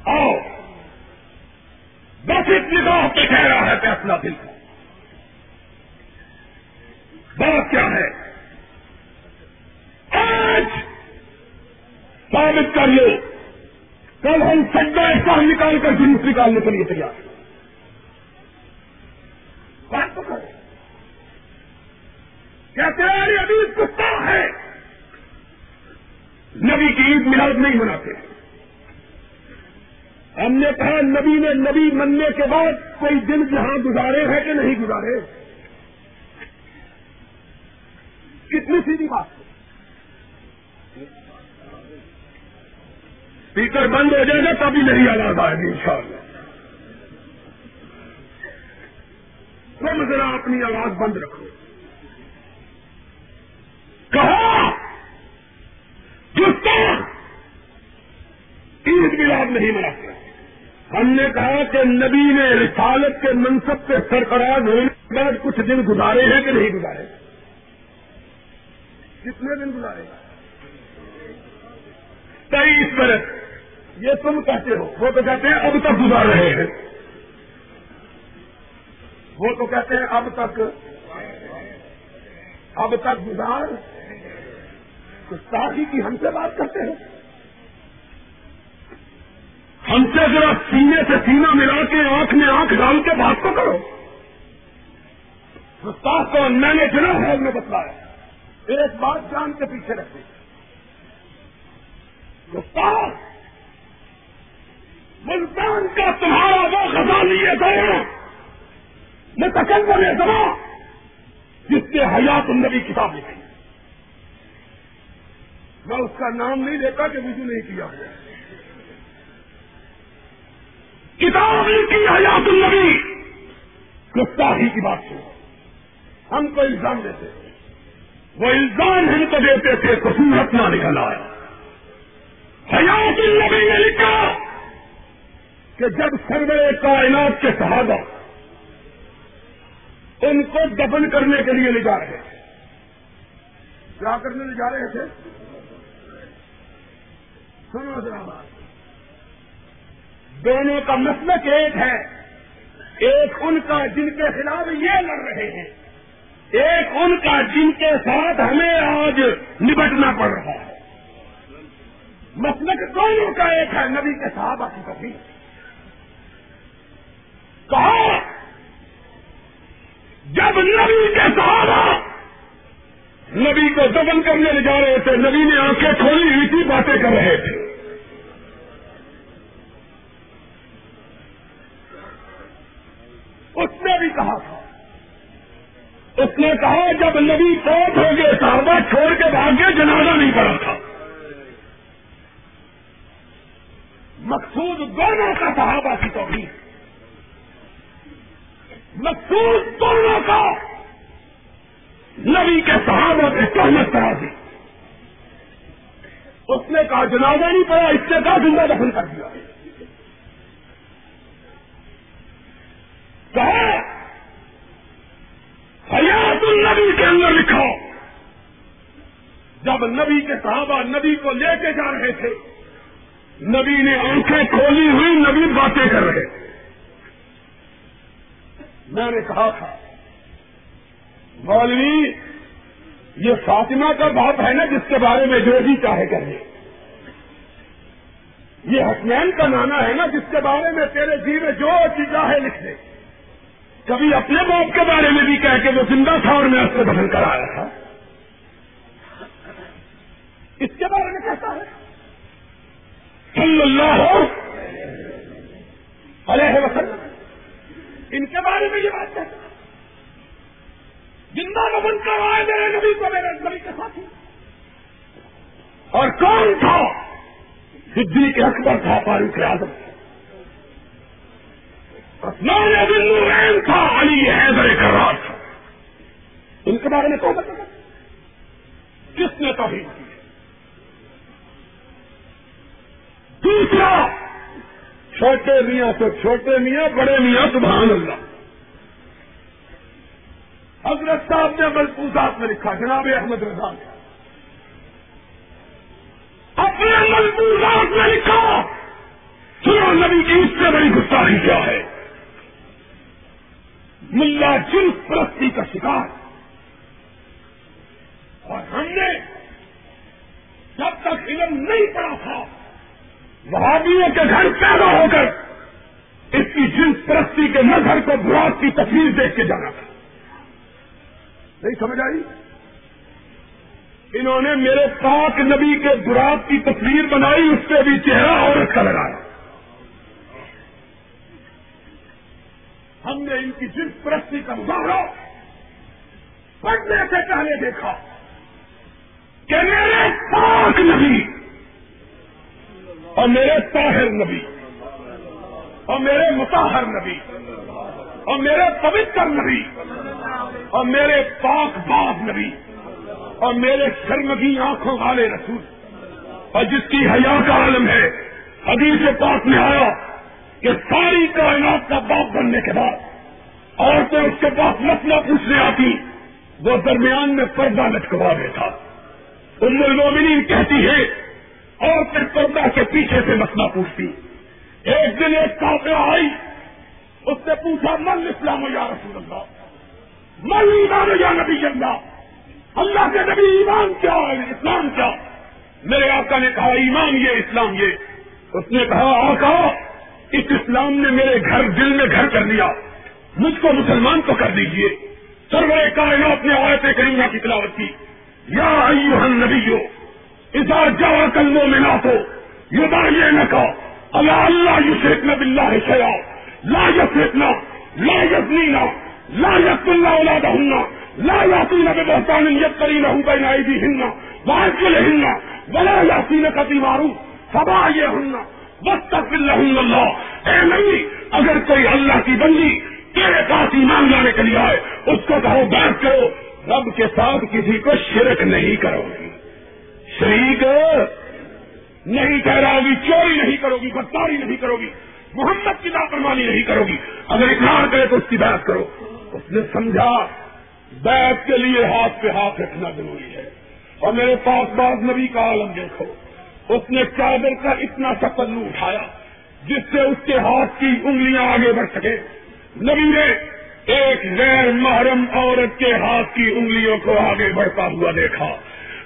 آؤ! بس اس نگاہ پہ ٹھہرا ہے فیصلہ دل کا بات کیا ہے؟ آج ثابت کر لو کل ہم سجا ایسا نکال کر جلوس نکالنے کے لیے تیار بات تو کرو۔ کہتے ہیں ابھی کتا ہے نبی کی عید ملاد نہیں مناتے۔ ہم نے کہا نبی نے نبی مننے کے بعد کوئی دن جہاں گزارے ہیں کہ نہیں گزارے؟ کتنی سیدھی بات اسپیکر بند ہو جائے گا تبھی میری آواز آئے گی ان شاء اللہ تم ذرا اپنی آواز بند رکھو۔ کہا جستا عید ملاد نہیں مناتے۔ ہم نے کہا کہ نبی نے رسالت کے منصب سے سرفراز ہونے کے بعد کچھ دن گزارے ہیں کہ نہیں گزارے کتنے دن گزارے تیئیس برس۔ یہ تم کہتے ہو۔ وہ تو کہتے ہیں اب تک گزار رہے ہیں۔ وہ تو کہتے ہیں اب تک۔ اب تک گزار۔ ساتھی جی کی ہم سے بات کرتے ہیں۔ ہم سے ذرا سینے سے سینہ ملا کے آنکھ میں آنکھ ڈال کے بات تو کرو۔ استاد کو میں نے جنا حال میں بتلایا۔ ایک بات جان کے پیچھے رکھتے استاد ملتان کا تمہارا وہ خزا لیے گئے میں تکبر زما جس کے حیات النبی کتاب لکھی میں اس کا نام نہیں لیتا کہ مجھے نہیں کیا ہوا کتاب کی حیات النبی۔ گفتاحی کی بات سو ہم کو الزام دیتے وہ الزام ہم کو دیتے تھے تو سورت نہ نکل آیا حیات النبی نے لکھا کہ جب سرور کائنات کے صحابہ ان کو دفن کرنے کے لیے لے جا رہے تھے۔ کیا کرنے لے جا رہے تھے۔ سنو ذرا بات۔ دونوں کا مسلک ایک ہے۔ ایک ان کا جن کے خلاف یہ لڑ رہے ہیں۔ ایک ان کا جن کے ساتھ ہمیں آج نبٹنا پڑ رہا ہے۔ مسلک دونوں کا ایک ہے، نبی کے صحابہ کی کبھی کہا، جب نبی کے صحابہ نبی کو دفن کرنے لے جا رہے تھے، نبی نے آنکھیں کھولی ہوئی تھی، باتیں کر رہے تھے۔ اس نے بھی کہا تھا۔ اس نے کہا جب نبی فوت ہو گئے، صحابہ چھوڑ کے بھاگ گئے، جنازہ نہیں پڑا تھا۔ مقصود دونوں کا صحابہ کی توحید۔ مقصود دونوں کا نبی کے صحابہ سے سہمت کرا دی اس نے کہا جنازہ نہیں پڑا، اس نے کہا زندہ دفن کر دیا۔ نبی کے صحابہ نبی کو لے کے جا رہے تھے، نبی نے آنکھیں کھولی ہوئی، نبی باتیں کر رہے۔ تھے میں نے کہا تھا، مولوی، یہ فاطمہ کا باپ ہے نا جس کے بارے میں جو بھی چاہے کرے یہ حسنین کا نانا ہے نا جس کے بارے میں تیرے جی میں جو چیز چاہے لکھ دے۔ کبھی اپنے باپ کے بارے میں بھی کہہ کے وہ زندہ تھا اور میں اس کو دفن کرایا تھا اس کے بارے میں کہتا ہے صلی اللہ علیہ وسلم۔ ان کے بارے میں یہ بات کہتا ہے زندہ دفن کروایا میرے نبی کو میرے نبی کے ساتھی اور کون تھا صدیق کے اکبر تھا فاروق اعظم؟ نو تھا، علی حیدر کرار تھا ان کے بارے میں کون بتا کس نے توحید کی؟ دوسرا، چھوٹے میاں تو چھوٹے میاں، بڑے میاں، سبحان اللہ۔ حضرت صاحب نے ملبوزات میں لکھا، جناب احمد رضا نے۔ اپنے ملبوزات میں لکھا، سنو نبی کی اس سے بڑی گستاخی کیا ہے۔ ملا جن پرستی کا شکار۔ اور ہم نے جب تک علم نہیں پڑا تھا وہابیوں کے گھر پیدا ہو کر اس کی جنس پرستی کے نظر کو براق کی تصویر دیکھ کے جانا تھا۔ نہیں سمجھ آئی؟ انہوں نے میرے پاک نبی کے براق کی تصویر بنائی، اس پہ بھی چہرہ عورت کا لگایا۔ ہم نے ان کی جنس پرستی کا مظاہرہ پڑھنے سے پہلے دیکھا کہ میرے پاک نبی اور میرے طاہر نبی، اور میرے متاہر نبی، اور میرے پوتر نبی، اور میرے پاک باغ نبی، اور میرے شرمگی آنکھوں والے رسول۔ اور جس کی حیا کا عالم ہے، حدیث پاک میں آیا کہ ساری کائنات کا باپ بننے کے بعد عورتیں اس کے پاس مسئلہ پوچھنے آتی، وہ درمیان میں پردہ لٹکوا دیتا۔ ام المومنین کہتی ہے اور پھر پردہ کے پیچھے سے مسئلہ پوچھتی۔ ایک دن ایک کافی آئی، اس نے پوچھا، من اسلام یا رسول اللہ؟ من ایمان یا نبی اللہ؟ اللہ کے نبی ایمان کیا ہے؟ اسلام کیا؟ میرے آقا نے کہا، ایمان یہ، اسلام یہ۔ اس نے کہا، آقا، اس اسلام نے میرے گھر، دل میں گھر کر لیا۔ مجھ کو مسلمان تو کر دیجیے سرور کائنات نے آیت کریمہ کی تلاوت کی۔ یا ایوہ النبیو اذا جا کلو ملا تو یہ بار یہ نہ کہا، اللہ اللہ یو شیخنا بلّہ شیا لا یسنا لا یزنینا، لا یس اللہ اولاد ہننا لا یاسین بہتان یت کری نہ بین ایدی ہننا واجل ہننا ولا یاسین کا دیوارو سبا یہ ہننا بس تک اللہ. اے نہیں اگر کوئی اللہ کی بندی تیرے پاس ایمان لانے کے لیے آئے، اس کو کہو بات کرو، رب کے ساتھ کسی کو شرک نہیں کرو گی. شریک نہیں کہہ رہا ہوگی چوری نہیں کرو گی بدکاری نہیں کرو گی محمد کی لاپرمانی نہیں کرو گی اگر اقرار کرے تو اس کی بات کرو۔ اس نے سمجھا بیت کے لیے ہاتھ پہ ہاتھ رکھنا ضروری ہے۔ اور میرے پاس بعض نبی کا عالم دیکھو، اس نے چادر کا اتنا سا پلو اٹھایا جس سے اس کے ہاتھ کی انگلیاں آگے بڑھ سکے۔ نبی نے ایک غیر محرم عورت کے ہاتھ کی انگلیوں کو آگے بڑھتا ہوا دیکھا۔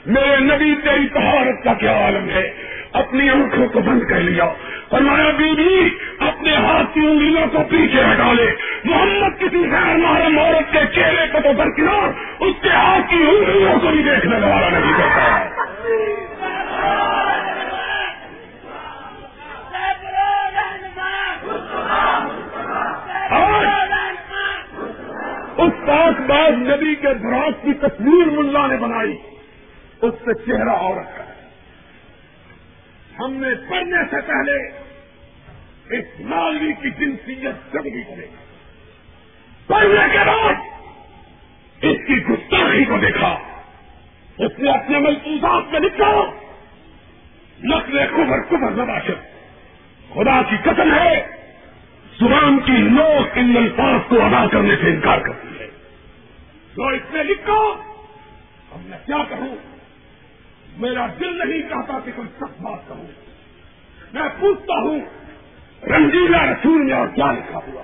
میرے نبی تیری طہارت کا کیا عالم ہے؟ اپنی آنکھوں کو بند کر لیا۔ فرمایا، بیوی، اپنے ہاتھ کی انگلیوں کو پیچھے ہٹا لے۔ محمد کسی غیر محرم عورت کے چہرے کو تو درکنار اس کے ہاتھ کی انگلیوں کو بھی دیکھنے والا نہیں کرتا۔ اس پاک بعد نبی کے دراز کی تصویر ملا نے بنائی۔ اس سے چہرہ عورت کا ہم نے پڑھنے سے پہلے اس مالوی کی جنسیت زندگی کرے پڑھنے کے بعد اس کی گستاخی کو دیکھا۔ اس نے اپنے ملکوزات میں لکھا، نقل کبر کبر نباشت خدا کی قتل ہے، زبان کی نوک ان الفاظ کو ادا کرنے سے انکار کرتی ہے۔ جو اس نے لکھا، اب میں کیا کہوں؟ میرا دل نہیں چاہتا کہ کوئی سخت بات کہوں۔ میں پوچھتا ہوں رنگیلا رسول میں اور کیا لکھا ہوا؟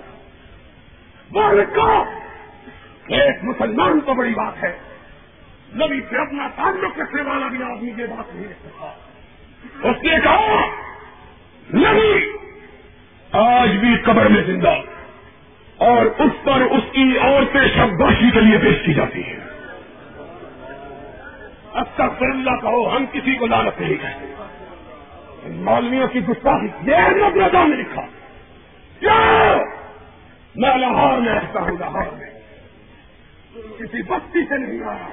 وہ لکھا ایک مسلمان تو بڑی بات ہے۔ نبی سے اپنا تعلق رکھنے والا بھی آدمی یہ بات نہیں رکھ سکتا۔ اس نے کہا، نبی، آج بھی قبر میں زندہ۔ اور اس پر اس کی عورتیں شباشی کے لیے پیش کی جاتی ہیں۔ استغفر اللہ کہو، ہم کسی کو لالت نہیں کہتے۔ مولویوں کی گستاخی، یہ نظر نے لکھا۔ کیا میں لاہور میں رہتا ہوں لاہور میں کسی بستی سے نہیں آیا،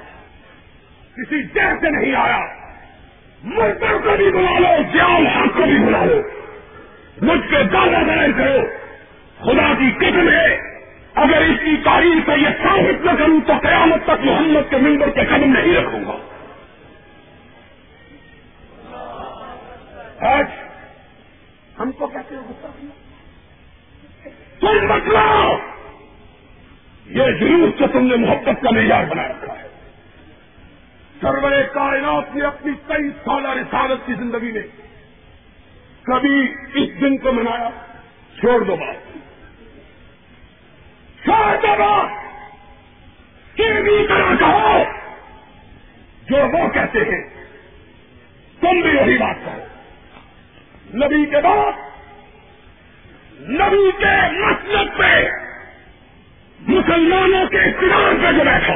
کسی جہ سے نہیں آیا۔ مرکز کو بھی بلا لو، جیال حق کو بھی بلا لو۔ مجھ کے دادا ظاہر کرو۔ خدا کی قسم ہے، اگر اس کی تاریخ سے یہ ثابت نہ کروں تو قیامت تک محمد کے ممبر کے قدم نہیں رکھوں گا۔ آج ہم کو کہتے ہو غصہ تم بتلاؤ! یہ ضرور سے تم نے محبت کا معیار بنا رکھا ہے سرور کائنات نے اپنی کئی سالہ رسالت کی زندگی میں کبھی اس دن کو منایا چھوڑ دو بات۔ چھوڑ دو بات! بھی طرح کہو! جو وہ کہتے ہیں تم بھی وہی بات کرو نبی کے بعد، نبی کے مسلک پہ مسلمانوں کے اقتدار پہ جو بیٹھا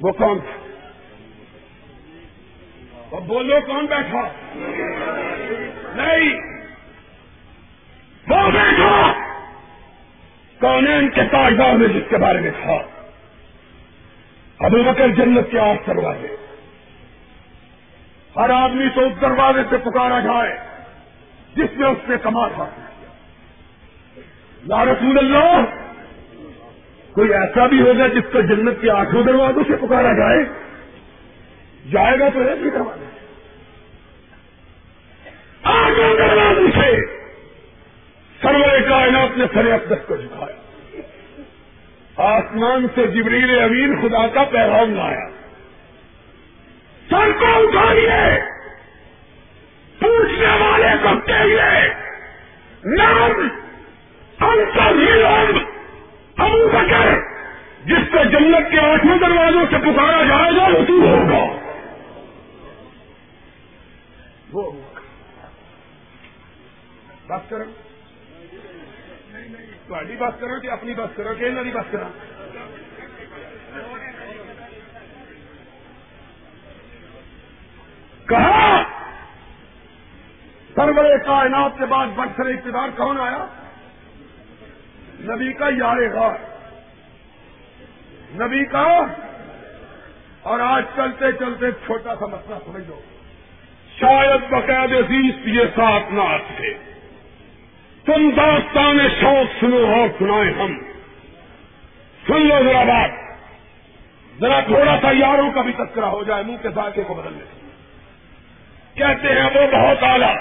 وہ کون؟ تھا اب بولو کون بیٹھا نہیں، وہ بیٹھا کون کے تاجدار میں جس کے بارے میں تھا۔ ابھی بکر جنت کے آٹھ دروازے۔ ہر آدمی تو اس دروازے سے پکارا جائے۔ جس میں اس نے کمال حاصل کیا یا رسول اللہ، کوئی ایسا بھی ہوگا جس کو جنت کے آٹھوں دروازوں سے پکارا جائے جائے گا تو ایک ہی دروازے آٹھوں دروازوں سے سرور کائنات نے سر اقدس کو جھکایا۔ آسمان سے جبریل امین خدا کا پیغام لایا۔ سر کو اٹھا لیے پوچھنے والے کو کہیے نام ہم ابو بکر، جس کو جنت کے آٹھوں دروازوں سے پکارا جائے گا، وہ تو ہوگا۔ وہ بات کرو۔ تاری بات کرو کہ اپنی بات کرو، کہ انہوں بات کرو کہا سرور کائنات کے بعد برسر اقتدار کون آیا؟ نبی کا یار غار۔ نبی کا۔ اور آج چلتے چلتے چھوٹا سا مسئلہ سمجھ لو شاید بقید عزیز یہ ساتھ نہ تھے تم داستان شوق سنو اور سنائے ہم۔ سن لو ذرا بات۔ ذرا تھوڑا سا یاروں کا بھی تذکرہ ہو جائے، منہ کے ذائقے کو بدلنے کہتے ہیں وہ بہت اعلیٰ۔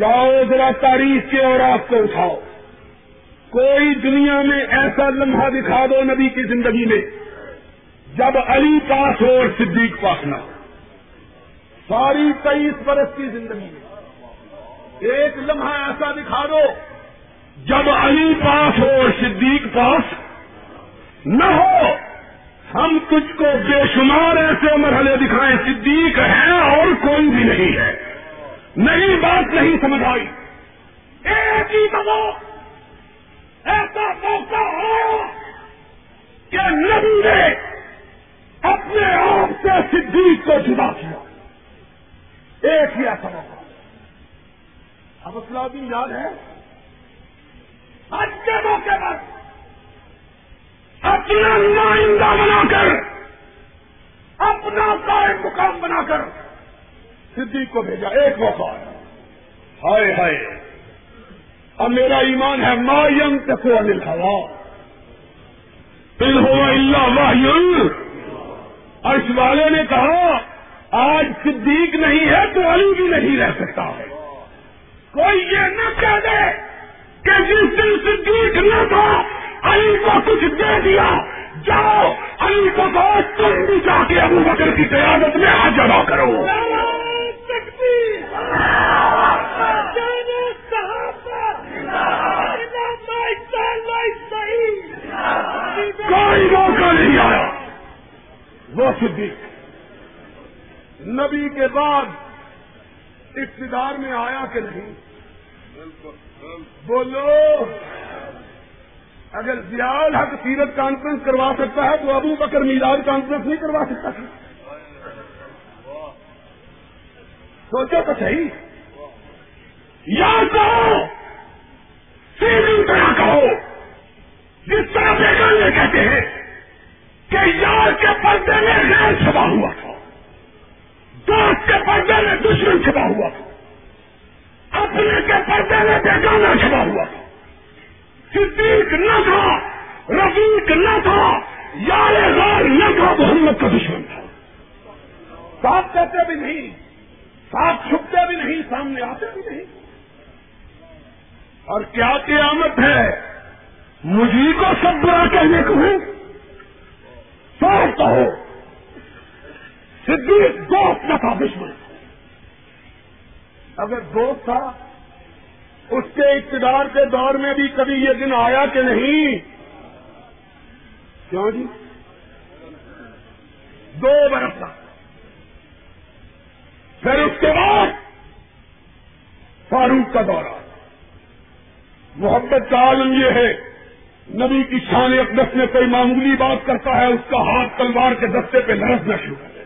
جاؤ ذرا تاریخ کے اور آپ کو اٹھاؤ۔ کوئی دنیا میں ایسا لمحہ دکھا دو نبی کی زندگی میں جب علی پاس ہو اور صدیق پاس نہ ہو۔ ساری تیئیس برس کی زندگی میں ایک لمحہ ایسا دکھا دو جب علی پاس ہو اور صدیق پاس نہ ہو۔ ہم کچھ کو بے شمار ایسے مرحلے دکھائیں، صدیق ہے اور کوئی بھی نہیں ہے۔ نئی بات نہیں سمجھ آئی۔ ایک ہی دبو ایسا موقع آیا کہ نبی نے اپنے آپ سے صدیق کو جدا کیا۔ ایک ہی ایسا موقع۔ اب اسلام یاد ہے۔ آج کے موقع پر اپنا نمائندہ بنا کر اپنا قائم مقام بنا کر صدیق کو بھیجا، ایک موقع۔ ہائے ہائے۔ اب میرا ایمان ہے، ما یم تکو انل ہوا ہوا اللہ واہ عرش والے نے کہا، آج صدیق نہیں ہے تو علی بھی نہیں رہ سکتا ہے۔ کوئی یہ نہ کہہ دے کہ جس دن صدیق نہ تھا، علی کو کچھ دے دیا۔ جاؤ، علی کو کہو، تم بھی جا کے ابو بکر کی قیادت میں آ جمع کرو۔ کوئی موقع نہیں آیا۔ وہ صدیق۔ نبی کے بعد اقتدار میں آیا کہ نہیں؟ بولو۔ اگر زیاد حق سیرت کانفرنس کروا سکتا ہے تو ابو بکر میلاد کانفرنس نہیں کروا سکتا۔ سوچو تو صحیح۔ یا کہو سیدھی طرح کہو۔ جس طرح بیگان یہ کہتے ہیں کہ یار کے پردے میں غیر چھپا ہوا تھا۔ دوست کے پردے میں دشمن چھپا ہوا تھا۔ اپنے کے پردے میں بیگانہ چھپا ہوا تھا۔ صدیق نہ تھا، رفیق نہ تھا، یار غیر نہ تھا، محمد کا دشمن تھا۔ صاف کہتے بھی نہیں۔ صاف چھپتے بھی نہیں، سامنے آتے بھی نہیں۔ اور کیا قیامت ہے؟ مجھے کو سب برا کہنے کو ہے۔ صاف کہو صدیق دوست نہ تھا دشمن۔ اگر دوست تھا، اس کے اقتدار کے دور میں بھی کبھی یہ دن آیا کہ نہیں؟ کیوں جی؟ دو برس تک پھر اس کے بعد فاروق کا دورہ۔ محبت کا عالم یہ ہے، نبی کی شان اقدس میں کوئی معمولی بات کرتا ہے، اس کا ہاتھ تلوار کے دستے پہ لڑکنا شروع کر دیتا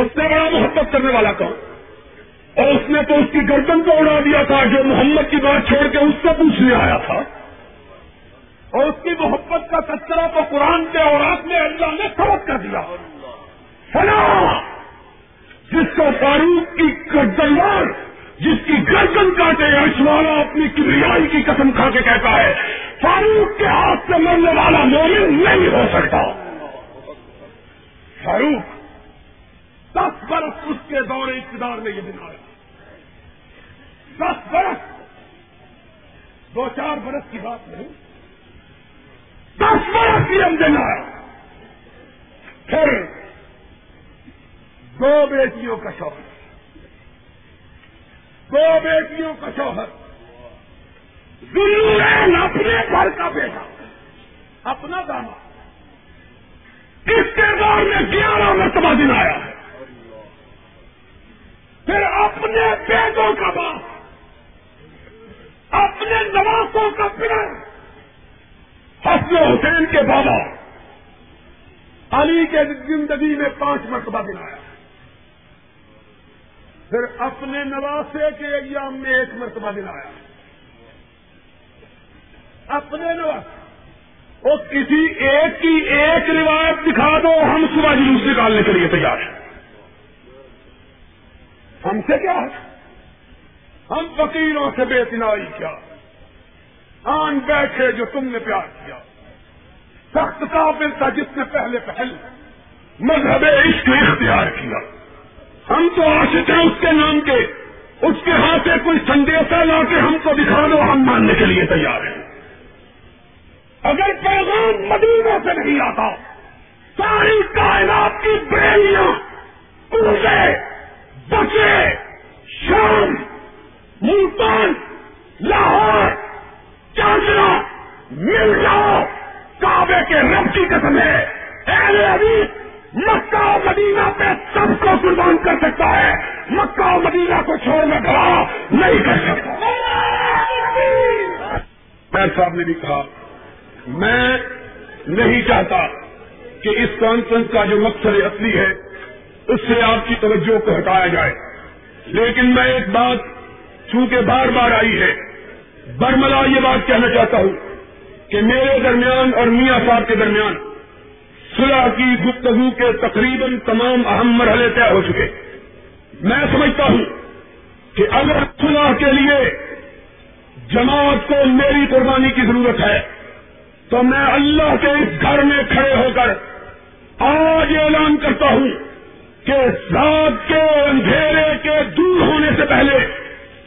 اس سے بڑا محبت کرنے والا کون؟ اور اس نے تو اس کی گردن کو اڑا دیا تھا، جو محمد کی بات چھوڑ کے اس سے پوچھنے آیا تھا۔ اور اس کی محبت کا کچرا تو قرآن کے اوراق میں اللہ نے سبق کر دیا۔ فلا جس کو فاروق کی گردنوار جس کی گردن کاٹے اشوالا اپنی کبریائی کی قسم کھا کے کہتا ہے، فاروق کے ہاتھ سے مرنے والا مومن نہیں ہو سکتا۔ فاروق دس برس اس کے دور اقتدار میں یہ دن آیا دس برس۔ دو چار برس کی بات نہیں۔ دس برس یہ دن آیا پھر دو بیٹیوں کا شوہر۔ دو بیٹیوں کا شوہر۔ ضرور اپنے گھر کا بیٹا۔ اپنا داما۔ اس کے دور میں گیارہ مرتبہ دن آیا۔ ہے پھر اپنے بیٹوں کا باپ۔ اپنے نوازوں کا پلر حسن حسین کے بابا۔ علی کے زندگی میں پانچ مرتبہ دن آیا۔ پھر اپنے نواسے کے ایام میں ایک مرتبہ دن آیا۔ اپنے نواز وہ کسی ایک کی ایک روایت دکھا دو، ہم صبح جلوس نکالنے کے لیے تیار ہیں۔ ہم سے کیا ہے؟ ہم فقیروں سے بے تنائی کیا۔ آن بیٹھے جو تم نے پیار کیا۔ سخت قابل تھا جس نے پہلے پہل مذہب عشق اختیار کیا۔ ہم تو عاشق ہیں اس کے نام کے۔ اس کے ہاتھ سے کوئی سندیشہ لا کے ہم کو دکھا دو، ہم ماننے کے لیے تیار ہیں۔ اگر پیغام مدینہ سے نہیں آتا، ساری کائنات کی بریلیاں پورے بچے، شام، ملتان، لاہور چاندنا مل جاؤ، کعبے کے رب کی قسم ہے۔ اہل ابھی مکہ و مدینہ پہ سب کو قربان کر سکتا ہے۔ مکہ و مدینہ کو چھوڑنے گھڑا نہیں کر سکتا۔ میں صاحب نے بھی کہا، میں نہیں چاہتا کہ اس کانفرنس کا جو مقصد اصلی ہے، اس سے آپ کی توجہ کو ہٹایا جائے۔ لیکن میں ایک بات چونکہ بار بار آئی ہے، برملا یہ بات کہنا چاہتا ہوں کہ میرے درمیان اور میاں صاحب کے درمیان صلح کی گفتگو کے تقریباً تمام اہم مرحلے طے ہو چکے۔ میں سمجھتا ہوں کہ اگر صلح کے لیے جماعت کو میری قربانی کی ضرورت ہے تو میں اللہ کے اس گھر میں کھڑے ہو کر آج اعلان کرتا ہوں کہ رات کے اندھیرے کے دور ہونے سے پہلے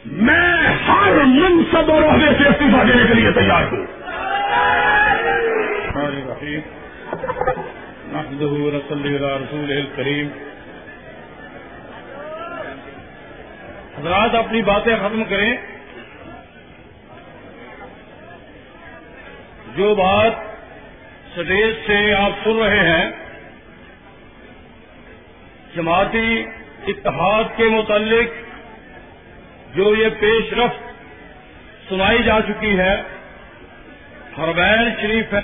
میں ہر منصب اور عہدے سے استعفا دینے کے لیے تیار ہوں۔ رسول کریم حضرات اپنی باتیں ختم کریں. جو بات سٹیج سے آپ سن رہے ہیں، جماعتی اتحاد کے متعلق جو یہ پیش رفت سنائی جا چکی ہے حربین شریف ہے۔